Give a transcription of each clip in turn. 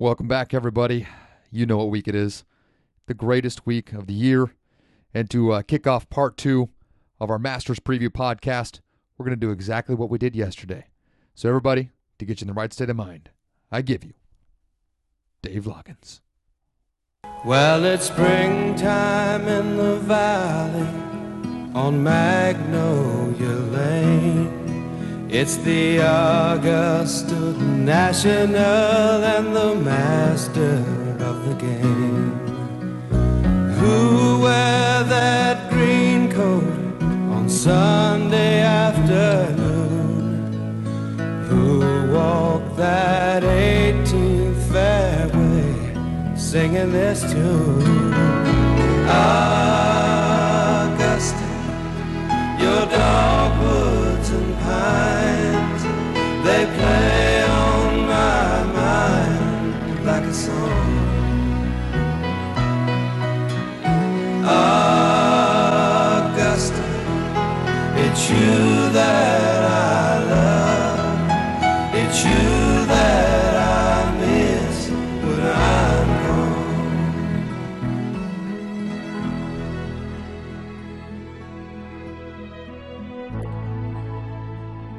Welcome back, everybody. You know what week it is. The greatest week of the year. And to uh, kick off part two of our Masters Preview podcast, we're going to do exactly what we did yesterday. So, everybody, to get you in the right state of mind, I give you Dave Loggins. Well, it's springtime in the valley on Magnolia Lane. It's the Augusta National and the master of the game. Who wear that green coat on Sunday afternoon? Who walk that 18th fairway singing this tune? Augusta, your dogwoods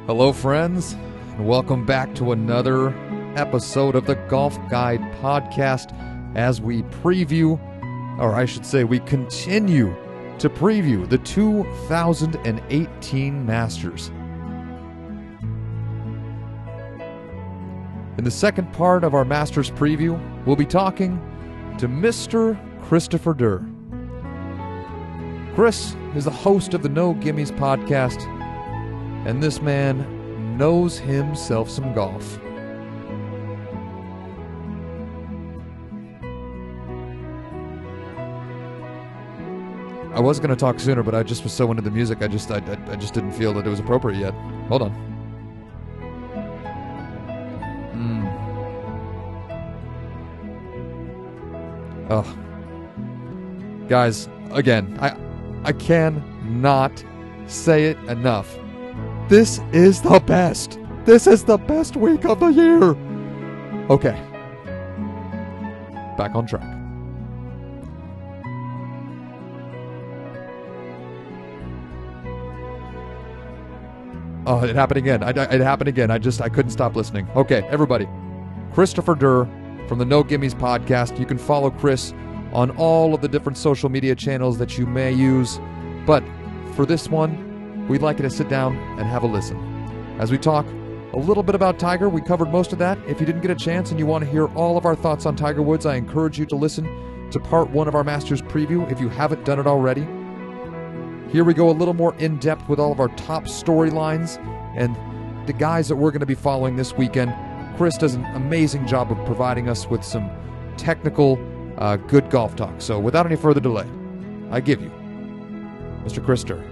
Hello, friends, and welcome back to another episode of the Golf Guide podcast as we preview, or I should say, we continue to preview the 2018 Masters. In the second part of our Masters preview, we'll be talking to Mr. Christopher Durr. Chris is the host of the No Gimmies podcast, and this man knows himself some golf. I was going to talk sooner, but I just was so into the music, I just I, I, I just didn't feel that it was appropriate yet. Hold on. Oh, guys, again, I I can not say it enough. This is the best. This is the best week of the year. Okay. Back on track. Oh, it happened again. I, it happened again. I just I couldn't stop listening. Okay, everybody. Christopher Durr from the No Gimmies podcast. You can follow Chris on all of the different social media channels that you may use. But for this one, we'd like you to sit down and have a listen. As we talk a little bit about Tiger, we covered most of that. If you didn't get a chance and you want to hear all of our thoughts on Tiger Woods, I encourage you to listen to part one of our Masters preview if you haven't done it already. Here we go a little more in depth with all of our top storylines and the guys that we're going to be following this weekend. Chris does an amazing job of providing us with some technical, uh, good golf talk. So, without any further delay, I give you Mr. Chris Durr.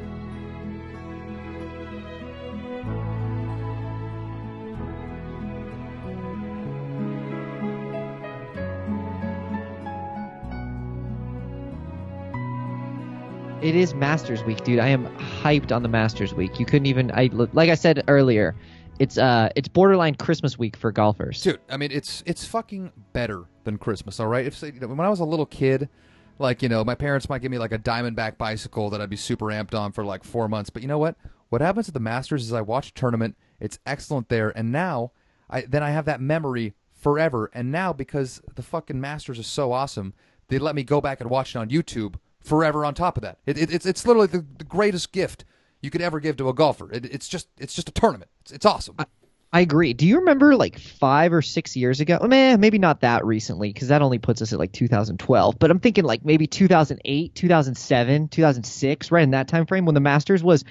It is Masters Week, dude. I am hyped on the Masters Week. You couldn't even. I like I said earlier, it's uh, it's borderline Christmas week for golfers. Dude, I mean, it's it's fucking better than Christmas. All right. If you know, when I was a little kid, like you know, my parents might give me like a Diamondback bicycle that I'd be super amped on for like four months. But you know what? What happens at the Masters is I watch a tournament. It's excellent there, and now I then I have that memory forever. And now because the fucking Masters is so awesome, they let me go back and watch it on YouTube forever. On top of that, it, it, it's it's literally the, the greatest gift you could ever give to a golfer. It, it's just it's just a tournament. It's, it's awesome. I agree. Do you remember like five or six years ago? Man, maybe not that recently because that only puts us at like 2012. But I'm thinking like maybe 2008, 2007, 2006, right in that time frame when the Masters was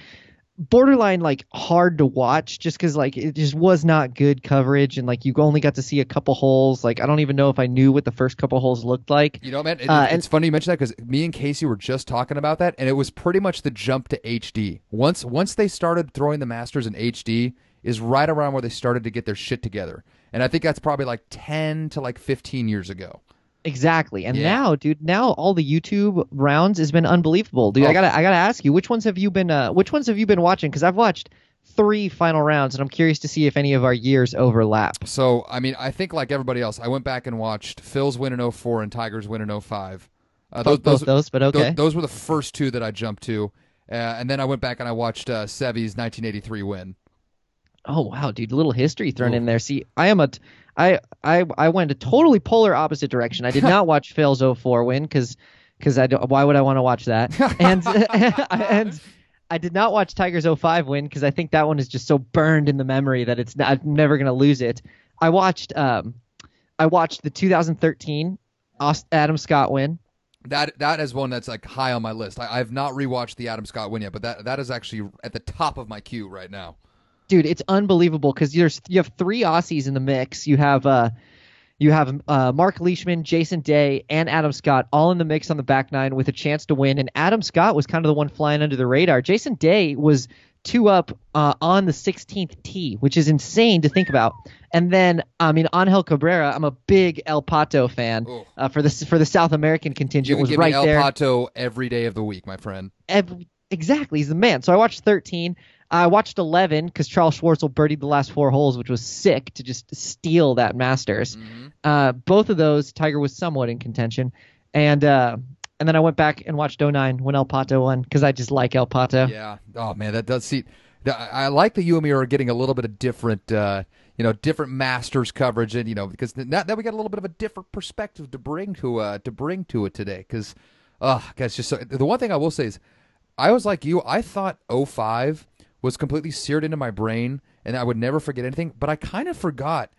borderline like hard to watch just because like it just was not good coverage and like you only got to see a couple holes. Like I don't even know if I knew what the first couple holes looked like. You know, man, it, Uh, it's funny you mention that because me and Casey were just talking about that, and it was pretty much the jump to HD. Once once they started throwing the Masters in HD, is right around where they started to get their shit together, and I think that's probably like ten to like fifteen years ago. Exactly. And Yeah. now, dude, now all the YouTube rounds has been unbelievable. Dude, Oh. I gotta I gotta ask you, which ones have you been uh which ones have you been watching? Because I've watched three final rounds, and I'm curious to see if any of our years overlap. So, I mean, I think like everybody else, I went back and watched Phil's win in 04 and Tigers win in 05. Uh, Both, both those, but okay. Those, those were the first two that I jumped to. Uh, and then I went back and I watched uh, Seve's 1983 win. Oh wow, dude! Little history thrown Ooh. in there. See, I am a, t- I I I went a totally polar opposite direction. I did not watch Phil's 04 win because because I don't. Why would I want to watch that? And and I did not watch Tigers 05 win because I think that one is just so burned in the memory that it's not, I'm never gonna lose it. I watched um, I watched the 2013 Adam Scott win. That that is one that's like high on my list. I, have not rewatched the Adam Scott win yet, but that that is actually at the top of my queue right now. Dude, it's unbelievable because there's you have three Aussies in the mix. You have uh, you have uh, Mark Leishman, Jason Day, and Adam Scott all in the mix on the back nine with a chance to win. And Adam Scott was kind of the one flying under the radar. Jason Day was two up uh, on the 16th tee, which is insane to think about. And then, I mean, Angel Cabrera, I'm a big El Pato fan uh, for the for the South American contingent. You was right El there. Pato every day of the week, my friend. Every, exactly, he's the man. So I watched 13. I watched 11 because Charles Schwartzel birdied the last four holes, which was sick to just steal that Masters. Mm-hmm. Uh, both of those, Tiger was somewhat in contention, and uh, and then I went back and watched 09 when El Pato won because I just like El Pato. Yeah. Oh man, that does see. I like that you and me are getting a little bit of different, uh, you know, different Masters coverage, and you know, because now that we got a little bit of a different perspective to bring to uh to bring to it today. Because, oh, guys, just so, the one thing I will say is, I was like you. I thought 05 was completely seared into my brain and I would never forget anything. But I kind of forgot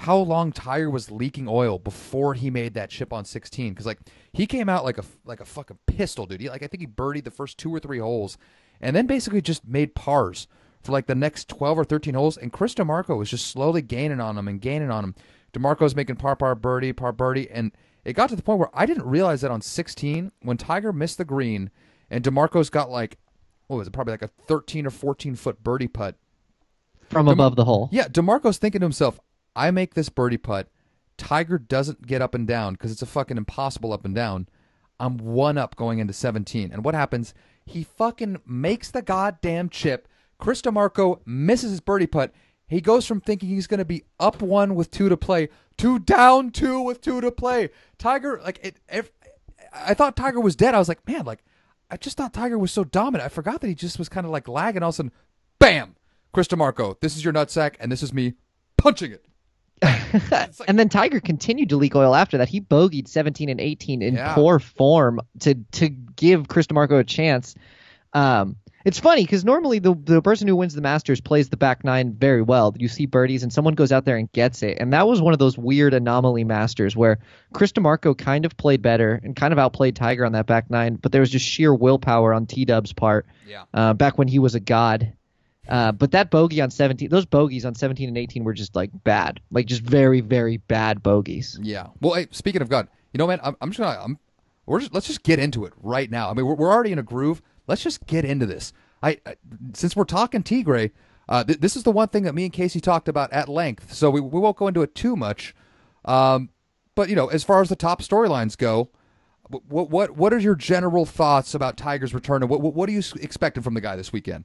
how long Tiger was leaking oil before he made that chip on 16 because like he came out like a like a fucking pistol, dude. He, like I think he birdied the first two or three holes, and then basically just made pars for like the next 12 or 13 holes. And Chris DiMarco was just slowly gaining on him and gaining on him. DiMarco's making par par birdie par birdie, and it got to the point where I didn't realize that on 16 when Tiger missed the green and DiMarco's got like what was it, probably like a 13 or 14 foot birdie putt from above the hole. Yeah, DiMarco's thinking to himself, I make this birdie putt. Tiger doesn't get up and down because it's a fucking impossible up and down. I'm one up going into 17. And what happens? He fucking makes the goddamn chip. Chris DiMarco misses his birdie putt. He goes from thinking he's going to be up one with two to play to down two with two to play. Tiger, like, it, if, I thought Tiger was dead. I was like, man, like, I just thought Tiger was so dominant. I forgot that he just was kind of like lagging. All of a sudden, bam, Chris DiMarco, this is your nutsack, and this is me punching it. like, and then Tiger continued to leak oil after that. He bogeyed 17 and 18 in yeah. poor form to to give Chris DiMarco a chance. Um, it's funny because normally the the person who wins the Masters plays the back nine very well. You see birdies and someone goes out there and gets it, and that was one of those weird anomaly Masters where Chris DiMarco kind of played better and kind of outplayed Tiger on that back nine, but there was just sheer willpower on T Dub's part. Yeah. Uh, back when he was a god. Uh, but that bogey on 17, those bogeys on 17 and 18 were just like bad, like just very, very bad bogeys. Yeah. Well, hey, speaking of God, you know, man, I'm, I'm just gonna, I'm, we're just, let's just get into it right now. I mean, we're, we're already in a groove. Let's just get into this. I, I since we're talking Tigre, uh, th- this is the one thing that me and Casey talked about at length, so we, we won't go into it too much. Um, but you know, as far as the top storylines go, what what what are your general thoughts about Tiger's return, and what what, what are you expecting from the guy this weekend?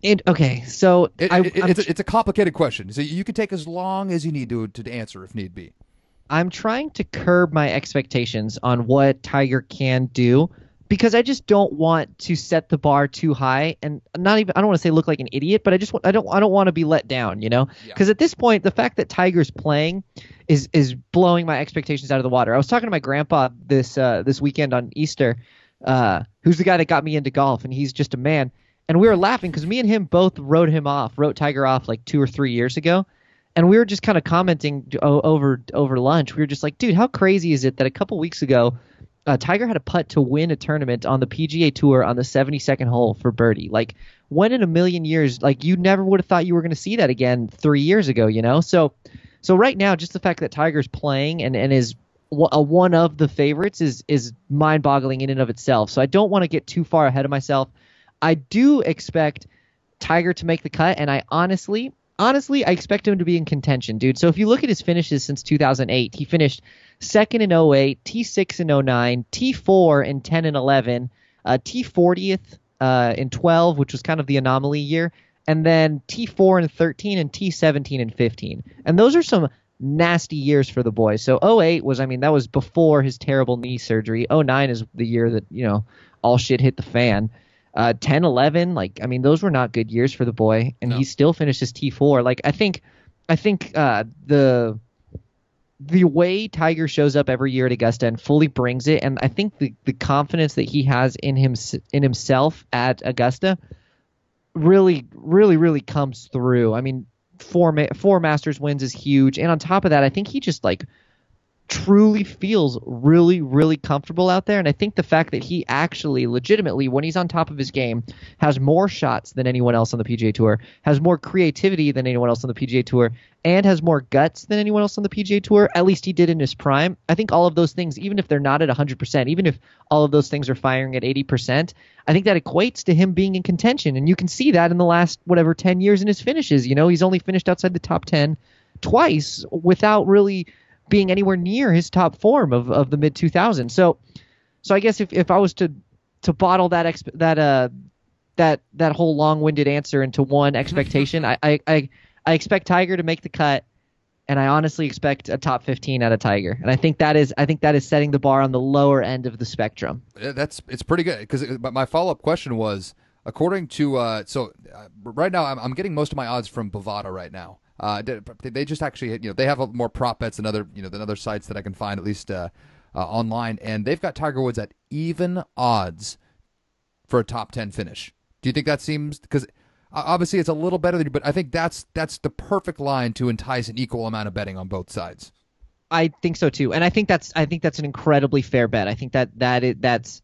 It, okay, so it, I, it, it's, a, it's a complicated question, so you can take as long as you need to to answer if need be. I'm trying to curb my expectations on what Tiger can do because I just don't want to set the bar too high and not even I don't want to say look like an idiot, but I just I don't I don't want to be let down, you know? Because yeah. at this point, the fact that Tiger's playing is is blowing my expectations out of the water. I was talking to my grandpa this uh, this weekend on Easter, uh, who's the guy that got me into golf, and he's just a man. And we were laughing because me and him both wrote him off, wrote Tiger off like two or three years ago. And we were just kind of commenting over over lunch. We were just like, dude, how crazy is it that a couple weeks ago uh, Tiger had a putt to win a tournament on the PGA Tour on the 72nd hole for birdie. Like, when in a million years, like you never would have thought you were going to see that again three years ago, you know? So, so right now, just the fact that Tiger's playing and, and is a one of the favorites is is mind boggling in and of itself. So I don't want to get too far ahead of myself. I do expect Tiger to make the cut, and I honestly, honestly, I expect him to be in contention, dude. So if you look at his finishes since 2008, he finished second in 08, T6 in 09, T4 in 10 and 11, uh, T40th uh, in 12, which was kind of the anomaly year, and then T4 in 13 and T17 in 15. And those are some nasty years for the boy. So 08 was, I mean, that was before his terrible knee surgery. 09 is the year that, you know, all shit hit the fan. Uh, 10, 11, like, I mean, those were not good years for the boy, and No. he still finished his T4. Like, I think, I think uh, the the way Tiger shows up every year at Augusta and fully brings it, and I think the, the confidence that he has in him in himself at Augusta really, really, really comes through. I mean, four four Masters wins is huge, and on top of that, I think he just like truly feels really, really comfortable out there. And I think the fact that he actually, legitimately, when he's on top of his game, has more shots than anyone else on the PGA Tour, has more creativity than anyone else on the PGA Tour, and has more guts than anyone else on the PGA Tour. At least he did in his prime. I think all of those things, even if they're not at 100%, even if all of those things are firing at 80%, I think that equates to him being in contention. And you can see that in the last, whatever, 10 years in his finishes. You know, he's only finished outside the top 10 twice without really being anywhere near his top form of, of the mid 2000s. So, so I guess if, if I was to to bottle that exp- that uh that that whole long-winded answer into one expectation, I, I I I expect Tiger to make the cut, and I honestly expect a top 15 out of Tiger. And I think that is I think that is setting the bar on the lower end of the spectrum. That's it's pretty good because my follow up question was according to uh, so uh, right now I'm, I'm getting most of my odds from Bovada right now. Uh, they- they just actually you know they have a, more prop bets than other you know than other sites that I can find at least uh, uh, online, and they've got Tiger Woods at even odds for a top ten finish. Do you think that seems because obviously it's a little better than you, but I think that's that's the perfect line to entice an equal amount of betting on both sides. I think so too, and I think that's I think that's an incredibly fair bet. I think that that is, that's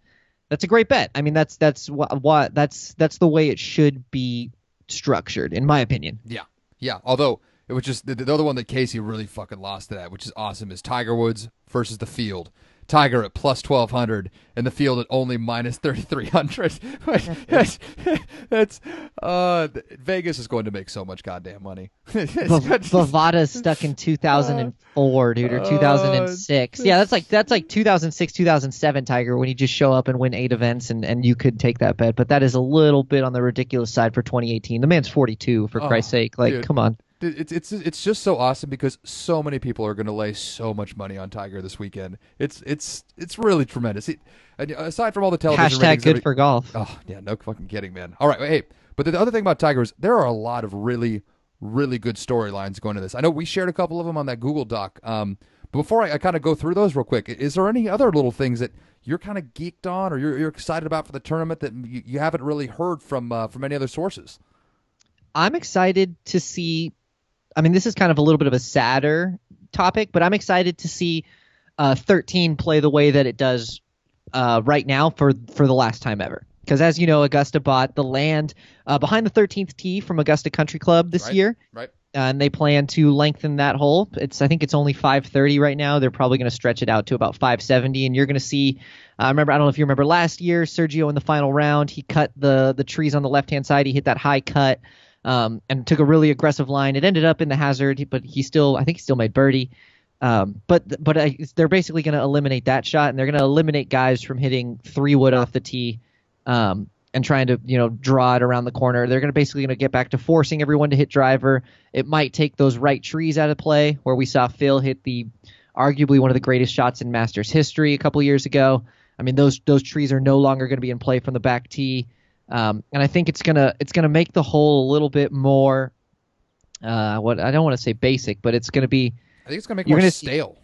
that's a great bet. I mean, that's that's what, what that's that's the way it should be structured, in my opinion. Yeah, yeah. Although it was just the, the other one that Casey really fucking lost to that, which is awesome, is Tiger Woods versus the field. Tiger at plus twelve hundred, and the field at only minus thirty three hundred. that's, that's uh, Vegas is going to make so much goddamn money. Bovada's stuck in 2004, dude, or 2006. Yeah, that's like that's like 2006, 2007 Tiger when you just show up and win eight events and and you could take that bet. But that is a little bit on the ridiculous side for 2018. The man's 42 for Oh, Christ's sake. Like, dude. come on. It's it's it's just so awesome because so many people are going to lay so much money on Tiger this weekend. It's it's it's really tremendous. It, and aside from all the television Hashtag ratings, good every- for golf. Oh yeah, no fucking kidding, man. All right, hey, but the other thing about Tiger is there are a lot of really, really good storylines going to this. I know we shared a couple of them on that Google Doc. Um, but before I, I kind of go through those real quick, is there any other little things that you're kind of geeked on or you're, you're excited about for the tournament that you, you haven't really heard from uh, from any other sources? I'm excited to see. I mean, this is kind of a little bit of a sadder topic, but I'm excited to see uh, 13 play the way that it does uh, right now for for the last time ever. Because as you know, Augusta bought the land uh, behind the 13th tee from Augusta Country Club this Right. year, Right. uh, and they plan to lengthen that hole. It's I think it's only 530 right now. They're probably going to stretch it out to about 570, and you're going to see. I remember I don't know if you remember last year, Sergio in the final round, he cut the the trees on the left hand side. He hit that high cut um, and took a really aggressive line. It ended up in the hazard, but he still I think he still made birdie. Um, but but uh, they're basically going to eliminate that shot, and they're going to eliminate guys from hitting three wood off the tee um, and trying to you know draw it around the corner. They're going to basically going to get back to forcing everyone to hit driver. It might take those right trees out of play, where we saw Phil hit the arguably one of the greatest shots in Masters history a couple years ago. I mean those those trees are no longer going to be in play from the back tee, um, and I think it's gonna it's gonna make the hole a little bit more. Uh, what I don't want to say basic, but it's gonna be I think it's gonna make You're more gonna see- stale.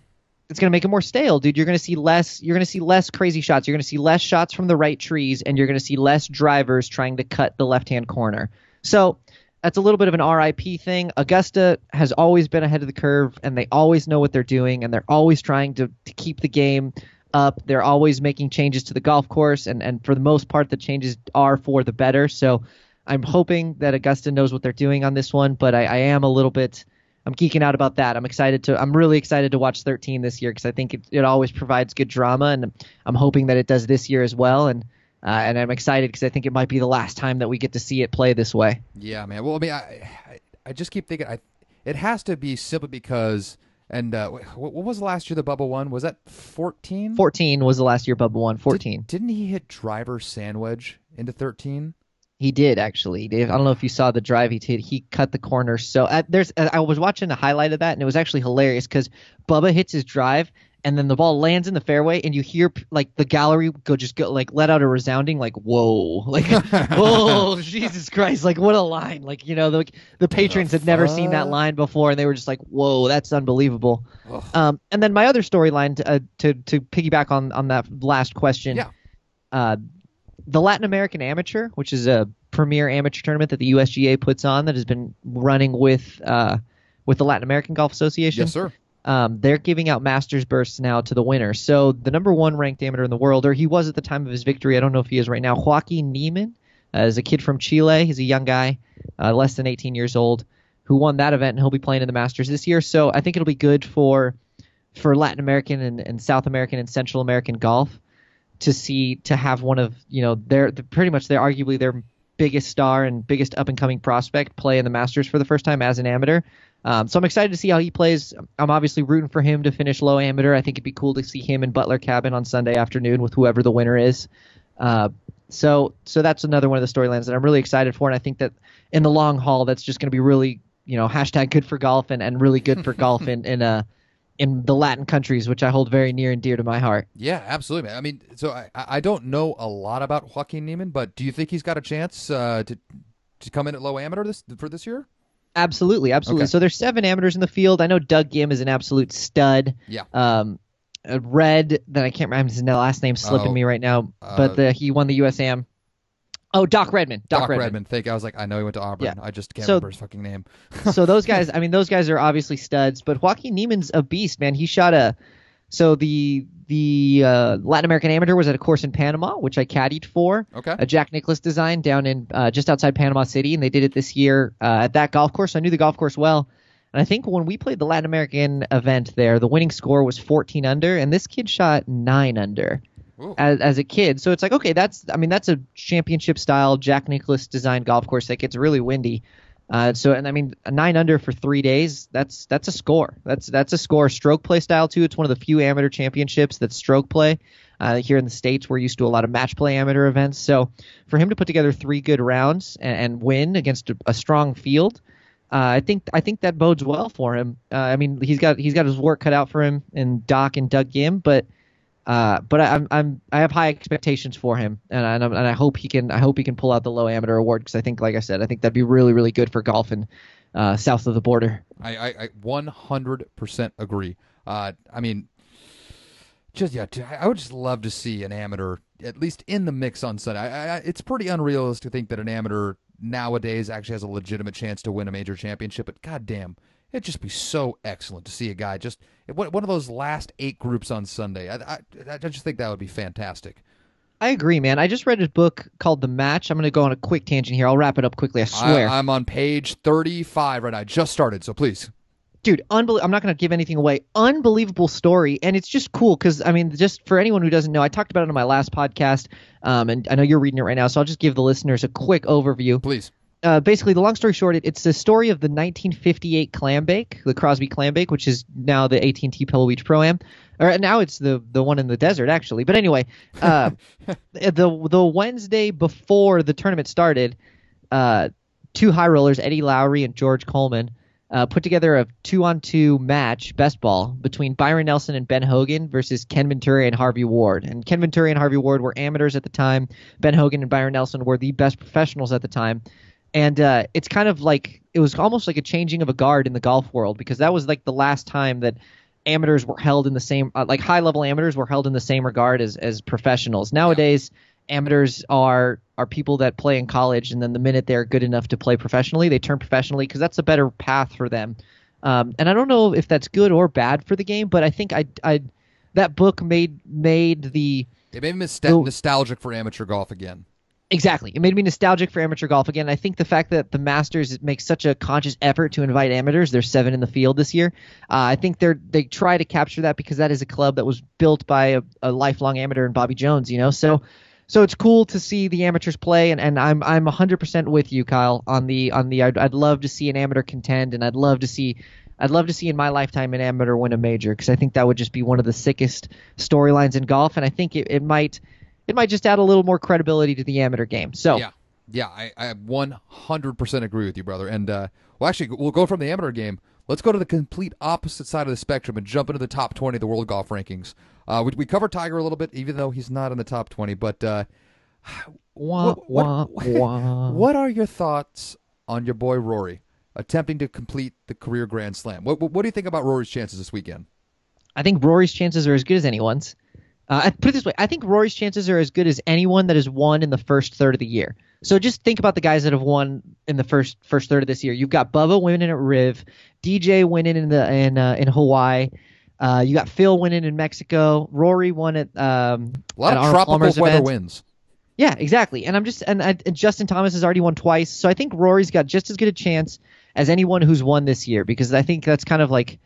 it's going to make it more stale, dude. You're going to see less. You're going to see less crazy shots. You're going to see less shots from the right trees, and you're going to see less drivers trying to cut the left-hand corner. So that's a little bit of an RIP thing. Augusta has always been ahead of the curve, and they always know what they're doing, and they're always trying to, to keep the game up. They're always making changes to the golf course, and and for the most part, the changes are for the better. So I'm hoping that Augusta knows what they're doing on this one, but I, I am a little bit. I'm geeking out about that. I'm excited to. I'm really excited to watch 13 this year because I think it, it always provides good drama, and I'm hoping that it does this year as well. And uh, and I'm excited because I think it might be the last time that we get to see it play this way. Yeah, man. Well, I mean, I I, I just keep thinking I it has to be simply because and uh, wh- what was the last year the Bubba won? Was that 14? 14 was the last year Bubba won. 14. Didn't he hit driver sand wedge into 13. He did actually, Dave. I don't know if you saw the drive he did. He cut the corner. So uh, there's, uh, I was watching a highlight of that, and it was actually hilarious because Bubba hits his drive, and then the ball lands in the fairway, and you hear like the gallery go just go like let out a resounding like whoa, like whoa, Jesus Christ, like what a line! Like you know the the patrons had never seen that line before, and they were just like whoa, that's unbelievable. Um, and then my other storyline to, uh, to to piggyback on on that last question. Yeah. Uh, the Latin American Amateur, which is a premier amateur tournament that the USGA puts on, that has been running with uh, with the Latin American Golf Association. Yes, sir. Um, they're giving out Masters bursts now to the winner. So the number one ranked amateur in the world, or he was at the time of his victory. I don't know if he is right now. Joaquin Niemann uh, is a kid from Chile. He's a young guy, uh, less than 18 years old, who won that event, and he'll be playing in the Masters this year. So I think it'll be good for for Latin American and, and South American and Central American golf to see to have one of you know their the, pretty much they're arguably their biggest star and biggest up and coming prospect play in the Masters for the first time as an amateur. Um, so I'm excited to see how he plays. I'm obviously rooting for him to finish low amateur. I think it'd be cool to see him in Butler Cabin on Sunday afternoon with whoever the winner is. Uh, so so that's another one of the storylines that I'm really excited for, and I think that in the long haul, that's just going to be really you know hashtag good for golf and, and really good for golf in in uh in the Latin countries, which I hold very near and dear to my heart. Yeah, absolutely. man. I mean, so I, I don't know a lot about Joaquin Niemann, but do you think he's got a chance uh, to to come in at low amateur this for this year? Absolutely, absolutely. Okay. So there's seven amateurs in the field. I know Doug Ghim is an absolute stud. Yeah. Um, uh, Red, that I can't remember his last name slipping Oh, me right now, uh, but the, he won the USAM. Oh, Doc Redman. Doc, Doc, Redman. Redmond. Think I was like, I know he went to Auburn. Yeah. I just can't So- remember his fucking name. so those guys, I mean, those guys are obviously studs. But Joaquin Niemann's a beast, man. He shot a. So the the uh, Latin American Amateur was at a course in Panama, which I caddied for. Okay. A Jack Nicklaus design down in uh, just outside Panama City, and they did it this year uh, at that golf course. I knew the golf course well, and I think when we played the Latin American event there, the winning score was 14 under, and this kid shot nine under Ooh. as, as a kid. So it's like, okay, that's I mean that's a championship style Jack Nicklaus designed golf course that gets really windy. Uh, so and I mean a nine under for three days. That's that's a score. That's that's a score. Stroke play style too. It's one of the few amateur championships that's stroke play. Uh, here in the states, we're used to a lot of match play amateur events. So for him to put together three good rounds and, and win against a, a strong field, uh, I think I think that bodes well for him. Uh, I mean, he's got he's got his work cut out for him in Doc and Doug Ghim, but uh, but I, I'm I'm I have high expectations for him, and I, and and I hope he can I hope he can pull out the low amateur award because I think, like I said, I think that'd be really really good for golf in uh, south of the border. I, I, I 100% agree. Uh, I mean, just yeah, I would just love to see an amateur at least in the mix on Sunday. I, I, it's pretty unrealistic to think that an amateur nowadays actually has a legitimate chance to win a major championship. But goddamn, it'd just be so excellent to see a guy just one one of those last eight groups on Sunday. I, I, I just think that would be fantastic. I agree, man. I just read a book called The Match. I'm going to go on a quick tangent here. I'll wrap it up quickly. I swear. I, I'm on page 35 right now. I just started, so please. dude unbel- i'm not going to give anything away unbelievable story and it's just cool because i mean just for anyone who doesn't know i talked about it on my last podcast um, and i know you're reading it right now so i'll just give the listeners a quick overview Please. Uh, basically the long story short it, it's the story of the 1958 clam bake the crosby clam bake which is now the at&t pebble beach pro-am or now it's the the one in the desert actually but anyway uh, the the wednesday before the tournament started uh, two high rollers eddie lowery and george coleman uh, put together a two-on-two match, best ball, between Byron Nelson and Ben Hogan versus Ken Venturi and Harvey Ward. And Ken Venturi and Harvey Ward were amateurs at the time. Ben Hogan and Byron Nelson were the best professionals at the time. And uh, it's kind of like it was almost like a changing of a guard in the golf world because that was like the last time that amateurs were held in the same, uh, like high-level amateurs were held in the same regard as as professionals. Nowadays, amateurs are are people that play in college and then the minute they're good enough to play professionally they turn professionally because that's a better path for them um, and i don't know if that's good or bad for the game but i think i i that book made made the It made me nostalgic for amateur golf again. Exactly. It made me nostalgic for amateur golf again. I think the fact that the Masters makes such a conscious effort to invite amateurs, there's seven in the field this year. Uh, I think they're they try to capture that because that is a club that was built by a, a lifelong amateur in Bobby Jones. You know, so so it's cool to see the amateurs play, and, and I'm I'm 100% with you, Kyle, on the on the I'd, I'd love to see an amateur contend, and I'd love to see. I'd love to see in my lifetime an amateur win a major because I think that would just be one of the sickest storylines in golf, and I think it, it might it might just add a little more credibility to the amateur game. So Yeah, yeah, I, I 100% agree with you, brother. And uh, well, actually, we'll go from the amateur game. Let's go to the complete opposite side of the spectrum and jump into the top 20 of the world golf rankings. Uh, we, we covered Tiger a little bit, even though he's not in the top 20. But uh, wah, what, wah, what, wah. what are your thoughts on your boy Rory attempting to complete the career Grand Slam? What, what, what do you think about Rory's chances this weekend? I think Rory's chances are as good as anyone's. Uh, I put it this way: I think Rory's chances are as good as anyone that has won in the first third of the year. So just think about the guys that have won in the first first third of this year. You've got Bubba winning at Riv, DJ winning in the in uh, in Hawaii. Uh, you got Phil winning in Mexico. Rory won at um, A lot of tropical Palmer's weather event. wins. Yeah, exactly. And I'm just and, and Justin Thomas has already won twice, so I think Rory's got just as good a chance as anyone who's won this year because I think that's kind of like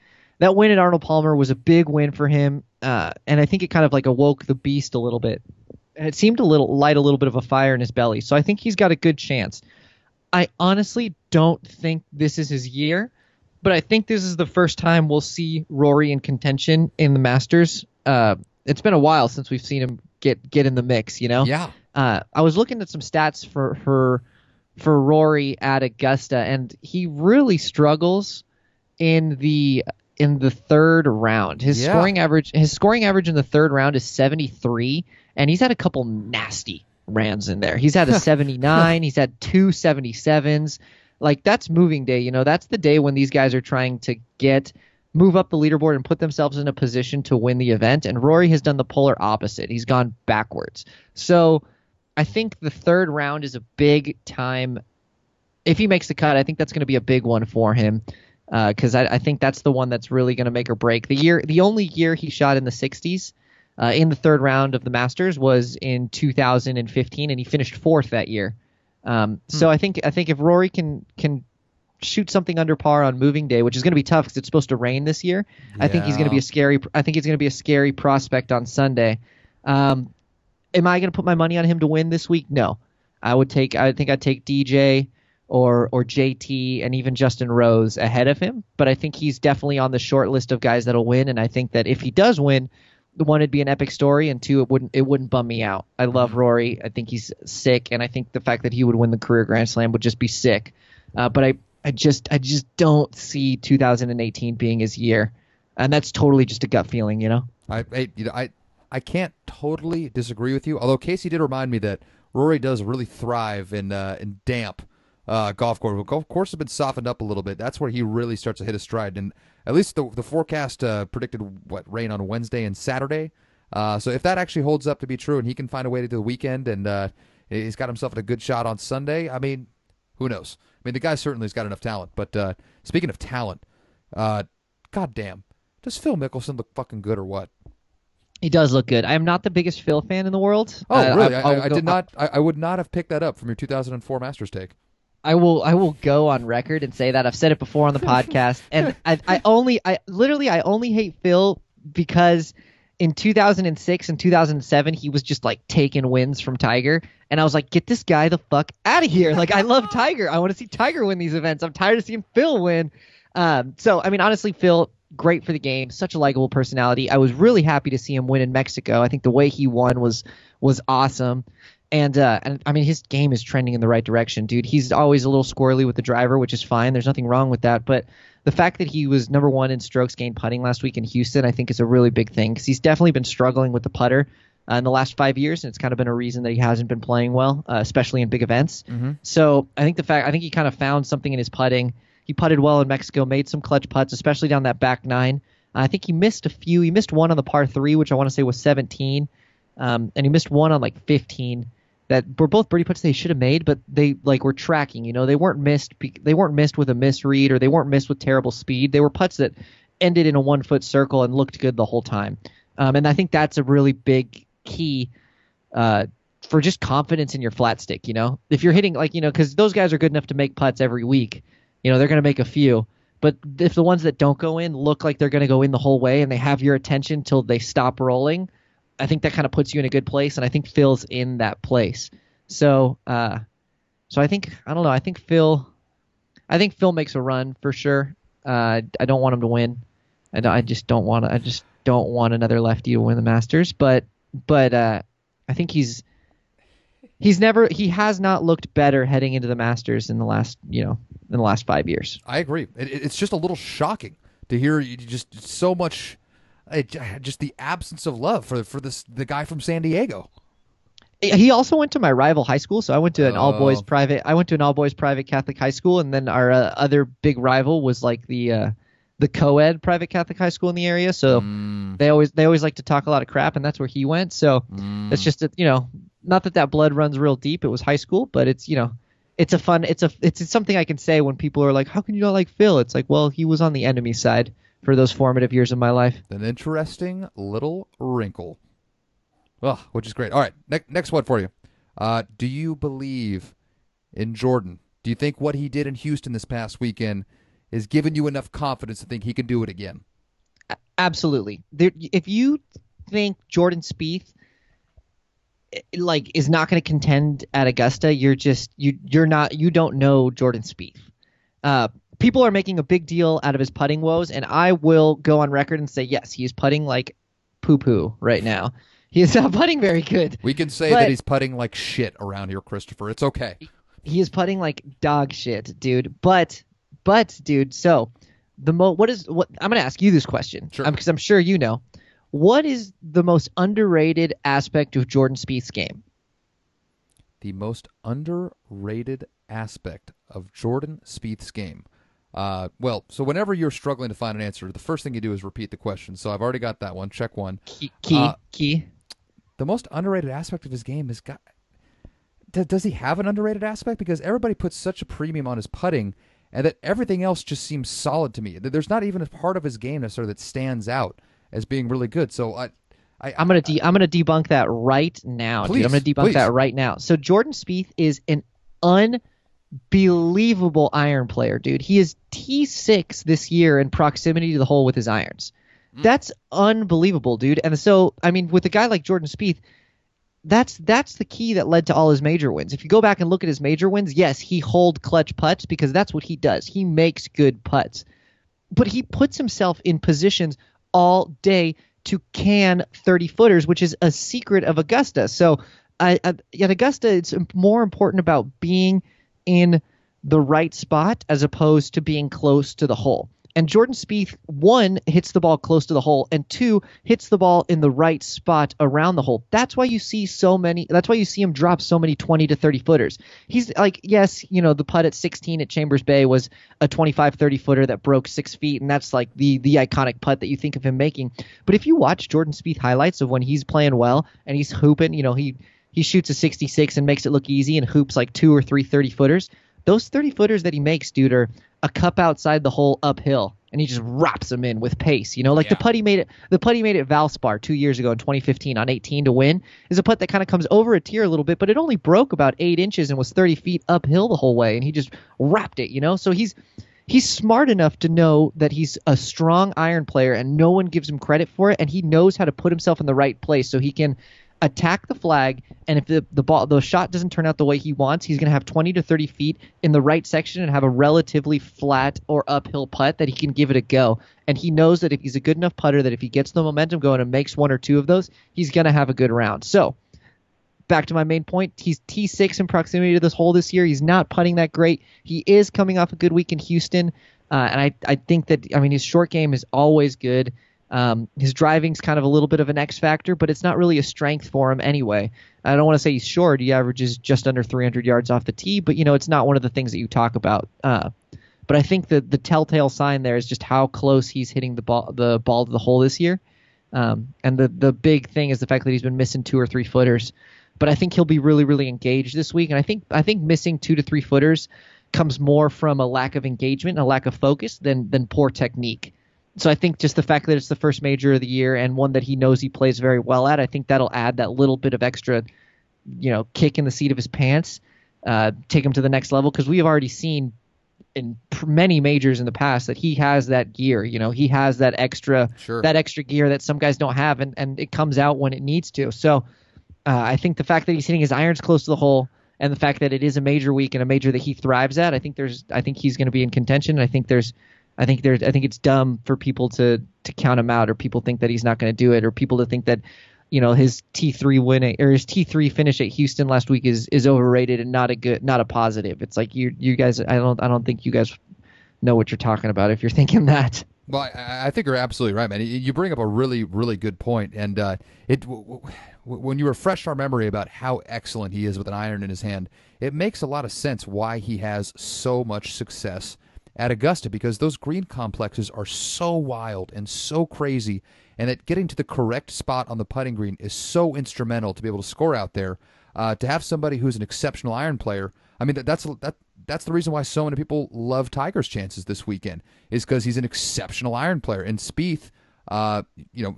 that win at Arnold Palmer was a big win for him, uh, and I think it kind of like awoke the beast a little bit. And it seemed to little light a little bit of a fire in his belly, so I think he's got a good chance. I honestly don't think this is his year, but I think this is the first time we'll see Rory in contention in the Masters. Uh, it's been a while since we've seen him get get in the mix, you know. Yeah. Uh, I was looking at some stats for for for Rory at Augusta, and he really struggles in the in the third round. His Yeah. scoring average his scoring average in the third round is 73, and he's had a couple nasty rounds in there. He's had a 79, he's had two 77s. Like that's moving day, you know. That's the day when these guys are trying to get move up the leaderboard and put themselves in a position to win the event. And Rory has done the polar opposite. He's gone backwards. So I think the third round is a big time. If he makes the cut, I think that's going to be a big one for him because I, I think that's the one that's really going to make or break. The year, the only year he shot in the 60s uh, in the third round of the Masters was in 2015, and he finished fourth that year. Um, So I think I think if Rory can can shoot something under par on moving day, which is going to be tough because it's supposed to rain this year. I think he's going to be a scary. I think he's going to be a scary prospect on Sunday. Um, am I going to put my money on him to win this week? No. I would take. I think I'd take DJ or or JT and even Justin Rose ahead of him. But I think he's definitely on the short list of guys that'll win. And I think that if he does win, one it'd be an epic story, and two it wouldn't it wouldn't bum me out. I love Rory. I think he's sick, and I think the fact that he would win the career Grand Slam would just be sick. Uh, but I I just I just don't see 2018 being his year, and that's totally just a gut feeling, you know. I, I, you know, I, I can't totally disagree with you. Although Casey did remind me that Rory does really thrive in uh, in damp uh, golf course. Well, golf course has been softened up a little bit. That's where he really starts to hit a stride. And at least the the forecast uh, predicted what rain on Wednesday and Saturday. Uh, so if that actually holds up to be true, and he can find a way to do the weekend, and uh, he's got himself a good shot on Sunday, I mean, who knows? I mean, the guy certainly has got enough talent. But uh, speaking of talent, uh, goddamn, does Phil Mickelson look fucking good or what? He does look good. I am not the biggest Phil fan in the world. Oh, Uh, really? I, I, I go- did not. I, I would not have picked that up from your 2004 Masters take. I will I will go on record and say that I've said it before on the podcast, and I, I only I literally I only hate Phil because in 2006 and 2007 he was just like taking wins from Tiger, and I was like, get this guy the fuck out of here! Like I love Tiger, I want to see Tiger win these events. I'm tired of seeing Phil win. Um, so I mean, honestly, Phil, great for the game, such a likable personality. I was really happy to see him win in Mexico. I think the way he won was was awesome. And uh, and I mean his game is trending in the right direction, dude. He's always a little squirrely with the driver, which is fine. There's nothing wrong with that. But the fact that he was number one in strokes gained putting last week in Houston, I think is a really big thing because he's definitely been struggling with the putter uh, in the last five years, and it's kind of been a reason that he hasn't been playing well, uh, especially in big events. So I think the fact I think he kind of found something in his putting. He putted well in Mexico, made some clutch putts, especially down that back nine. I think he missed a few. He missed one on the par three, which I want to say was 17, um, and he missed one on like 15 that were both birdie putts they should have made, but they like were tracking. You know, they weren't missed. They weren't missed with a misread or they weren't missed with terrible speed. They were putts that ended in a one foot circle and looked good the whole time. Um, and I think that's a really big key uh, for just confidence in your flat stick. You know, if you're hitting like you know, because those guys are good enough to make putts every week. You know, they're going to make a few. But if the ones that don't go in look like they're going to go in the whole way and they have your attention till they stop rolling, I think that kind of puts you in a good place. And I think Phil's in that place. So, uh, so I think I don't know. I think Phil, I think Phil makes a run for sure. Uh, I don't want him to win. I, just don't want. I just don't want another lefty to win the Masters. But but uh, I think he's he's never he has not looked better heading into the Masters in the last you know in the last five years. I agree. It, it's just a little shocking to hear you just so much, it, just the absence of love for for this the guy from San Diego. He also went to my rival high school, so I went to an all boys Oh. private. I went to an all boys private Catholic high school, and then our uh, other big rival was like the uh, the co-ed private Catholic high school in the area. So Mm, they always they always like to talk a lot of crap, and that's where he went. So mm. it's just that you know, not that that blood runs real deep. It was high school, but it's you know, it's a fun. It's a it's something I can say when people are like, "How can you not like Phil?" It's like, well, he was on the enemy side for those formative years of my life. an interesting little wrinkle. Well, which is great. All right, ne- next one for you. Uh, do you believe in Jordan? Do you think what he did in Houston this past weekend is giving you enough confidence to think he can do it again? Absolutely. There, if you think Jordan Spieth eh, like is not going to contend at Augusta, you're just you you're not you don't know Jordan Spieth. Uh, people are making a big deal out of his putting woes, and I will go on record and say yes, he's putting like poo poo right now. He is not putting very good. We can say But- that he's putting like shit around here, Christopher. It's okay. he is putting like dog shit, dude. But but dude, so the mo what is what I'm gonna ask you this question Sure. Um, because I'm sure you know. What is the most underrated aspect of Jordan Spieth's game? the most underrated aspect of Jordan Spieth's game? Uh, well, so whenever you're struggling to find an answer, the first thing you do is repeat the question. So I've already got that one. Check one. Key key, Uh, key. The most underrated aspect of his game is got. Does he have an underrated aspect? Because everybody puts such a premium on his putting, and that everything else just seems solid to me. There's not even a part of his game necessarily that stands out as being really good. So I, I I'm gonna de- I'm gonna debunk that right now, dude. I'm gonna debunk please. that right now. So Jordan Spieth is an unbelievable iron player, dude. He is T6 this year in proximity to the hole with his irons. Mm. That's unbelievable, dude. And so, I mean, with a guy like Jordan Spieth, that's that's the key that led to all his major wins. If you go back and look at his major wins, yes, he hold clutch putts because that's what he does. He makes good putts. But he puts himself in positions all day to can 30 footers, which is a secret of Augusta. So I, I, at Augusta, it's more important about being in the right spot as opposed to being close to the hole. And Jordan Spieth, one, hits the ball close to the hole, and two, hits the ball in the right spot around the hole. That's why you see so many. That's why you see him drop so many 20 to 30 footers. He's like, yes, you know, the putt at 16 at Chambers Bay was a 25, 30 footer that broke six feet, and that's like the the iconic putt that you think of him making. But if you watch Jordan Spieth highlights of when he's playing well and he's hooping, you know, he he shoots a 66 and makes it look easy and hoops like two or three 30 footers. Those 30 footers that he makes, dude, are a cup outside the hole uphill, and he just wraps them in with pace. You know, like the Yeah. putt he made it, the putt he made at Valspar two years ago in 2015 on 18 to win is a putt that kind of comes over a tier a little bit, but it only broke about eight inches and was 30 feet uphill the whole way, and he just wrapped it. You know, so he's he's smart enough to know that he's a strong iron player, and no one gives him credit for it, and he knows how to put himself in the right place so he can attack the flag and if the the ball the shot doesn't turn out the way he wants he's going to have 20 to 30 feet in the right section and have a relatively flat or uphill putt that he can give it a go. And he knows that if he's a good enough putter that if he gets the momentum going and makes one or two of those he's going to have a good round. So back to my main point he's T6 in proximity to this hole this year. He's not putting that great. He is coming off a good week in Houston uh, and I, I think that I mean his short game is always good um, his driving's kind of a little bit of an X factor, but it's not really a strength for him anyway. I don't want to say he's short. He averages just under 300 yards off the tee, but you know it's not one of the things that you talk about. Uh, but I think the the telltale sign there is just how close he's hitting the ball the ball to the hole this year. Um, and the the big thing is the fact that he's been missing two or three footers. But I think he'll be really really engaged this week, and I think I think missing two to three footers comes more from a lack of engagement, a lack of focus than than poor technique. So I think just the fact that it's the first major of the year and one that he knows he plays very well at, I think that'll add that little bit of extra, you know, kick in the seat of his pants, uh, take him to the next level. Because we have already seen in many majors in the past that he has that gear. You know, he has that extra Sure. that extra gear that some guys don't have, and and it comes out when it needs to. So uh, I think the fact that he's hitting his irons close to the hole. And the fact that it is a major week and a major that he thrives at, I think there's, I think he's going to be in contention. I think there's, I think there's I think it's dumb for people to to count him out or people think that he's not going to do it or people to think that you know his T3 win or his T3 finish at Houston last week is is overrated and not a good not a positive. It's like you you guys I don't I don't think you guys know what you're talking about if you're thinking that. Well, I, I think you're absolutely right, man. You bring up a really, really good point, and uh, it w- w- when you refresh our memory about how excellent he is with an iron in his hand, it makes a lot of sense why he has so much success at Augusta because those green complexes are so wild and so crazy, and that getting to the correct spot on the putting green is so instrumental to be able to score out there. Uh, to have somebody who's an exceptional iron player, I mean that, that's that that's the reason why so many people love Tiger's chances this weekend is because he's an exceptional iron player. And Spieth, uh, you know,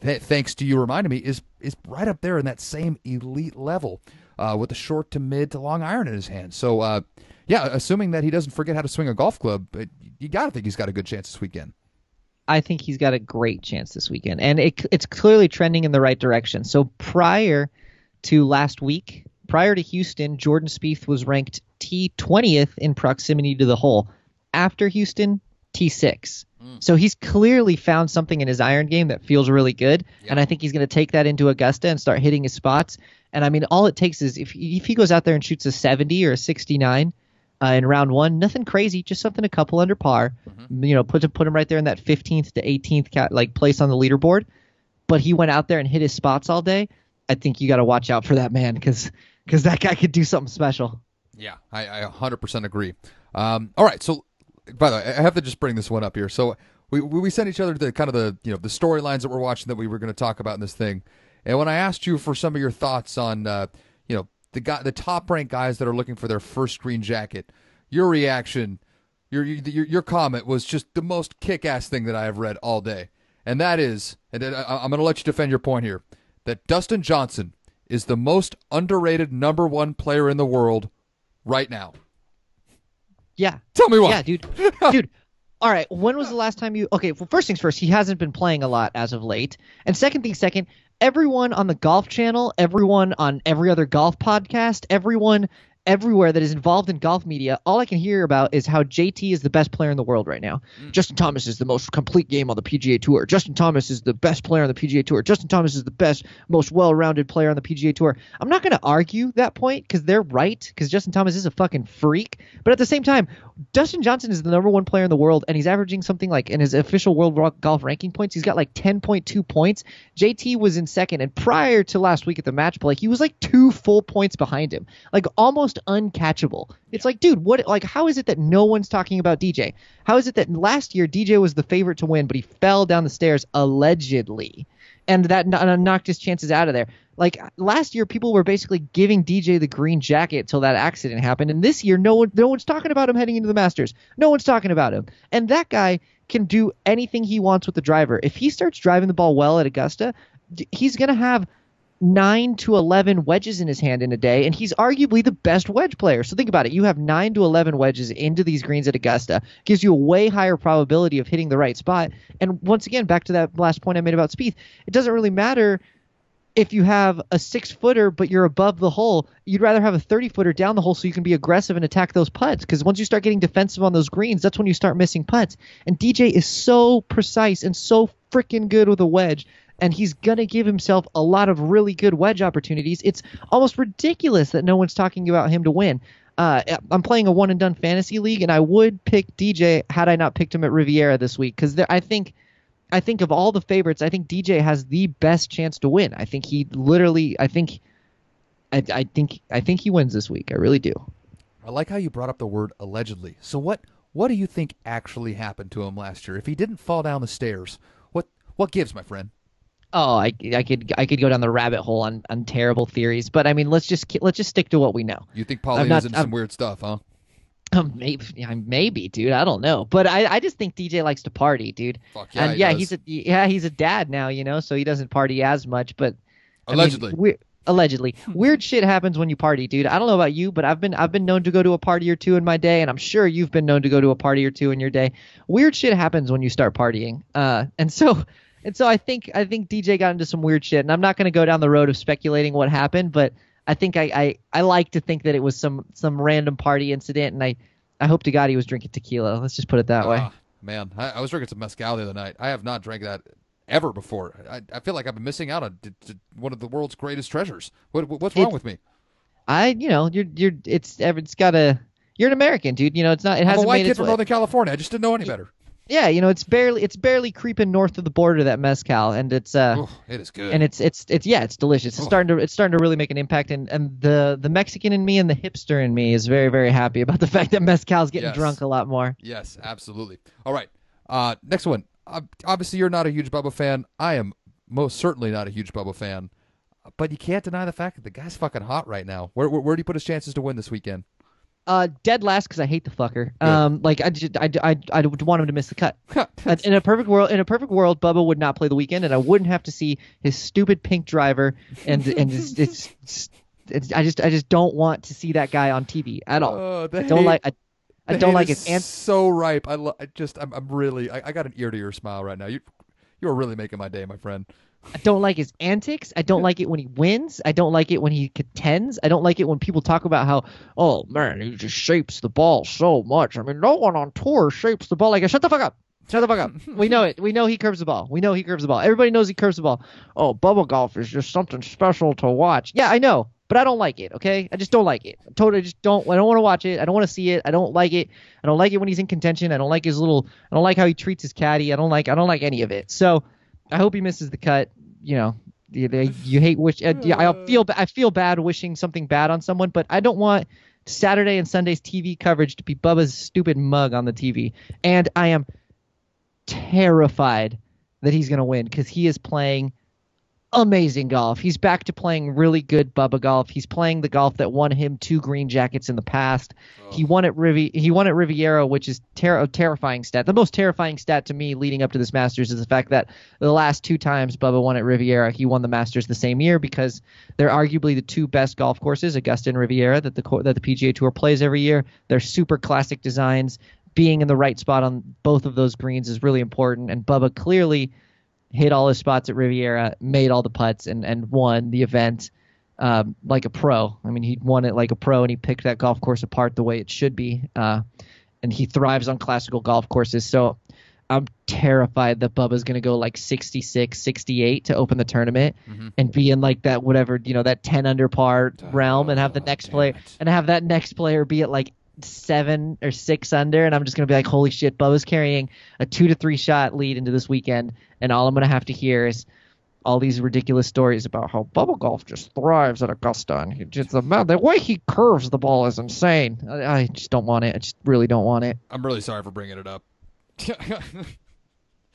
th- thanks to you reminding me, is is right up there in that same elite level uh, with the short to mid to long iron in his hand. So, uh, yeah, assuming that he doesn't forget how to swing a golf club, you got to think he's got a good chance this weekend. I think he's got a great chance this weekend, and it, it's clearly trending in the right direction. So prior to last week, prior to Houston, Jordan Spieth was ranked T20th in proximity to the hole. After Houston, T6. Mm. So he's clearly found something in his iron game that feels really good, yep. and I think he's going to take that into Augusta and start hitting his spots. And I mean, all it takes is if if he goes out there and shoots a 70 or a 69 uh, in round one, nothing crazy, just something a couple under par. Mm-hmm. You know, put put him right there in that 15th to 18th like place on the leaderboard. But he went out there and hit his spots all day. I think you got to watch out for that man because because that guy could do something special. Yeah, I, I 100% agree. Um, all right, so by the way, I have to just bring this one up here. So we we sent each other the kind of the you know the storylines that we're watching that we were going to talk about in this thing, and when I asked you for some of your thoughts on uh, the guy the top ranked guys that are looking for their first green jacket, your reaction, your your your comment was just the most kick ass thing that I have read all day, and that is, and I'm going to let you defend your point here, that Dustin Johnson is the most underrated number one player in the world right now. Yeah. Tell me why. Yeah, dude. dude. All right. When was the last time you? Okay. Well, first things first. He hasn't been playing a lot as of late. And second thing second. Everyone on the Golf Channel, everyone on every other golf podcast, everyone everywhere that is involved in golf media, all I can hear about is how JT is the best player in the world right now. Mm. Justin Thomas is the most complete game on the PGA Tour. Justin Thomas is the best player on the PGA Tour. Justin Thomas is the best, most well-rounded player on the PGA Tour. I'm not going to argue that point because they're right because Justin Thomas is a fucking freak. But at the same time, Dustin Johnson is the number one player in the world and he's averaging something like in his official world golf ranking points, he's got like 10.2 points. JT was in second and prior to last week at the match play, he was like two full points behind him. Like almost almost uncatchable. It's like, dude, what? Like, how is it that no one's talking about DJ? How is it that last year DJ was the favorite to win, but he fell down the stairs allegedly, and that uh, knocked his chances out of there? Like last year, people were basically giving DJ the green jacket till that accident happened, and this year, no one, no one's talking about him heading into the Masters. No one's talking about him, and that guy can do anything he wants with the driver. If he starts driving the ball well at Augusta, he's gonna have nine to 11 wedges in his hand in a day, and he's arguably the best wedge player. So think about it. You have nine to 11 wedges into these greens at Augusta, gives you a way higher probability of hitting the right spot. And once again, back to that last point I made about Spieth, it doesn't really matter if you have a six footer but you're above the hole, you'd rather have a 30 footer down the hole so you can be aggressive and attack those putts. Because once you start getting defensive on those greens, that's when you start missing putts. And DJ is so precise and so freaking good with a wedge and he's going to give himself a lot of really good wedge opportunities. It's almost ridiculous that no one's talking about him to win. Uh, I'm playing a one and done fantasy league, and I would pick DJ had I not picked him at Riviera this week because I think, I think of all the favorites, I think DJ has the best chance to win. I think he literally, I think, I, I think, I think he wins this week. I really do. I like how you brought up the word allegedly. So what, what do you think actually happened to him last year? If he didn't fall down the stairs, what, what gives, my friend? Oh, I, I could I could go down the rabbit hole on, on terrible theories, but I mean let's just let's just stick to what we know. You think Paulina's into some weird stuff, huh? Um, maybe, maybe, dude. I don't know, but I, I just think DJ likes to party, dude. Fuck yeah, and yeah, he's a yeah he's a dad now, you know, so he doesn't party as much. But allegedly, I mean, allegedly, weird shit happens when you party, dude. I don't know about you, but I've been I've been known to go to a party or two in my day, and I'm sure you've been known to go to a party or two in your day. Weird shit happens when you start partying, uh, and so and so I think I think DJ got into some weird shit, and I'm not going to go down the road of speculating what happened, but I think I, I I like to think that it was some some random party incident, and I I hope to God he was drinking tequila. Let's just put it that way. Ah, man, I, I, was drinking some mezcal the other night. I have not drank that ever before. I, I feel like I've been missing out on d- d- one of the world's greatest treasures. What, what- what's wrong It- with me? I, you know, you're you're it's it's got a you're an American, dude. You know, it's not it I'm a hasn't white made kid from way. Northern California. I just didn't know any better. Yeah, you know, it's barely it's barely creeping north of the border that mezcal, and it's uh. Ooh, it is good. and it's it's it's yeah, it's delicious. It's Oh. starting to it's starting to really make an impact, and and the the Mexican in me and the hipster in me is very very happy about the fact that mezcal's getting Yes. drunk a lot more. Yes, absolutely. All right. Uh, next one. Uh, obviously, you're not a huge Bubba fan. I am most certainly not a huge Bubba fan. But you can't deny the fact that the guy's fucking hot right now. Where, where, where do you put his chances to win this weekend? Uh, dead last because I hate the fucker. Um, like I just I, I, I would want him to miss the cut. In a perfect world, in a perfect world, Bubba would not play the weekend, and I wouldn't have to see his stupid pink driver. And and it's, it's, it's I just I just don't want to see that guy on TV at all. Oh, I don't hate- like I, I don't like his and so ripe. I, lo- I just I'm, I'm really I, I got an ear to ear smile right now. You you are really making my day, my friend. I don't like his antics. I don't like it when he wins. I don't like it when he contends. I don't like it when people talk about how, oh man, he just shapes the ball so much. I mean, no one on tour shapes the ball like. Shut the fuck up. Shut the fuck up. we know it. We know he curves the ball. We know he curves the ball. Everybody knows he curves the ball. Oh, bubble golf is just something special to watch. Yeah, I know, but I don't like it. Okay, I just don't like it. I totally just don't. I don't want to watch it. I don't want to see it. I don't like it. I don't like it when he's in contention. I don't like his little. I don't like how he treats his caddy. I don't like. I don't like any of it. So, I hope he misses the cut. You know, you, you hate wish. Uh, I feel. I feel bad wishing something bad on someone, but I don't want Saturday and Sunday's TV coverage to be Bubba's stupid mug on the TV. And I am terrified that he's going to win because he is playing amazing golf. He's back to playing really good Bubba golf. He's playing the golf that won him two green jackets in the past. He oh. won at Rivi- he won at Riviera, which is ter- a terrifying stat. The most terrifying stat to me leading up to this Masters is the fact that the last two times Bubba won at Riviera, he won the Masters the same year because they're arguably the two best golf courses, Augusta and Riviera, that the co- that the PGA Tour plays every year. They're super classic designs. Being in the right spot on both of those greens is really important, and Bubba clearly hit all his spots at Riviera, made all the putts, and and won the event um, like a pro. I mean, he won it like a pro, and he picked that golf course apart the way it should be. Uh, and he thrives on classical golf courses. So I'm terrified that Bubba's going to go like 66, 68 to open the tournament and be in like that whatever you know that 10 under par realm, and have the Oh, next player it. and have that next player be at like seven or six under, and I'm just gonna be like, holy shit, Bubba's carrying a two to three shot lead into this weekend, and all I'm gonna have to hear is all these ridiculous stories about how Bubba Golf just thrives at Augusta, and he just the, the way he curves the ball is insane. I, I just don't want it. I just really don't want it. I'm really sorry for bringing it up.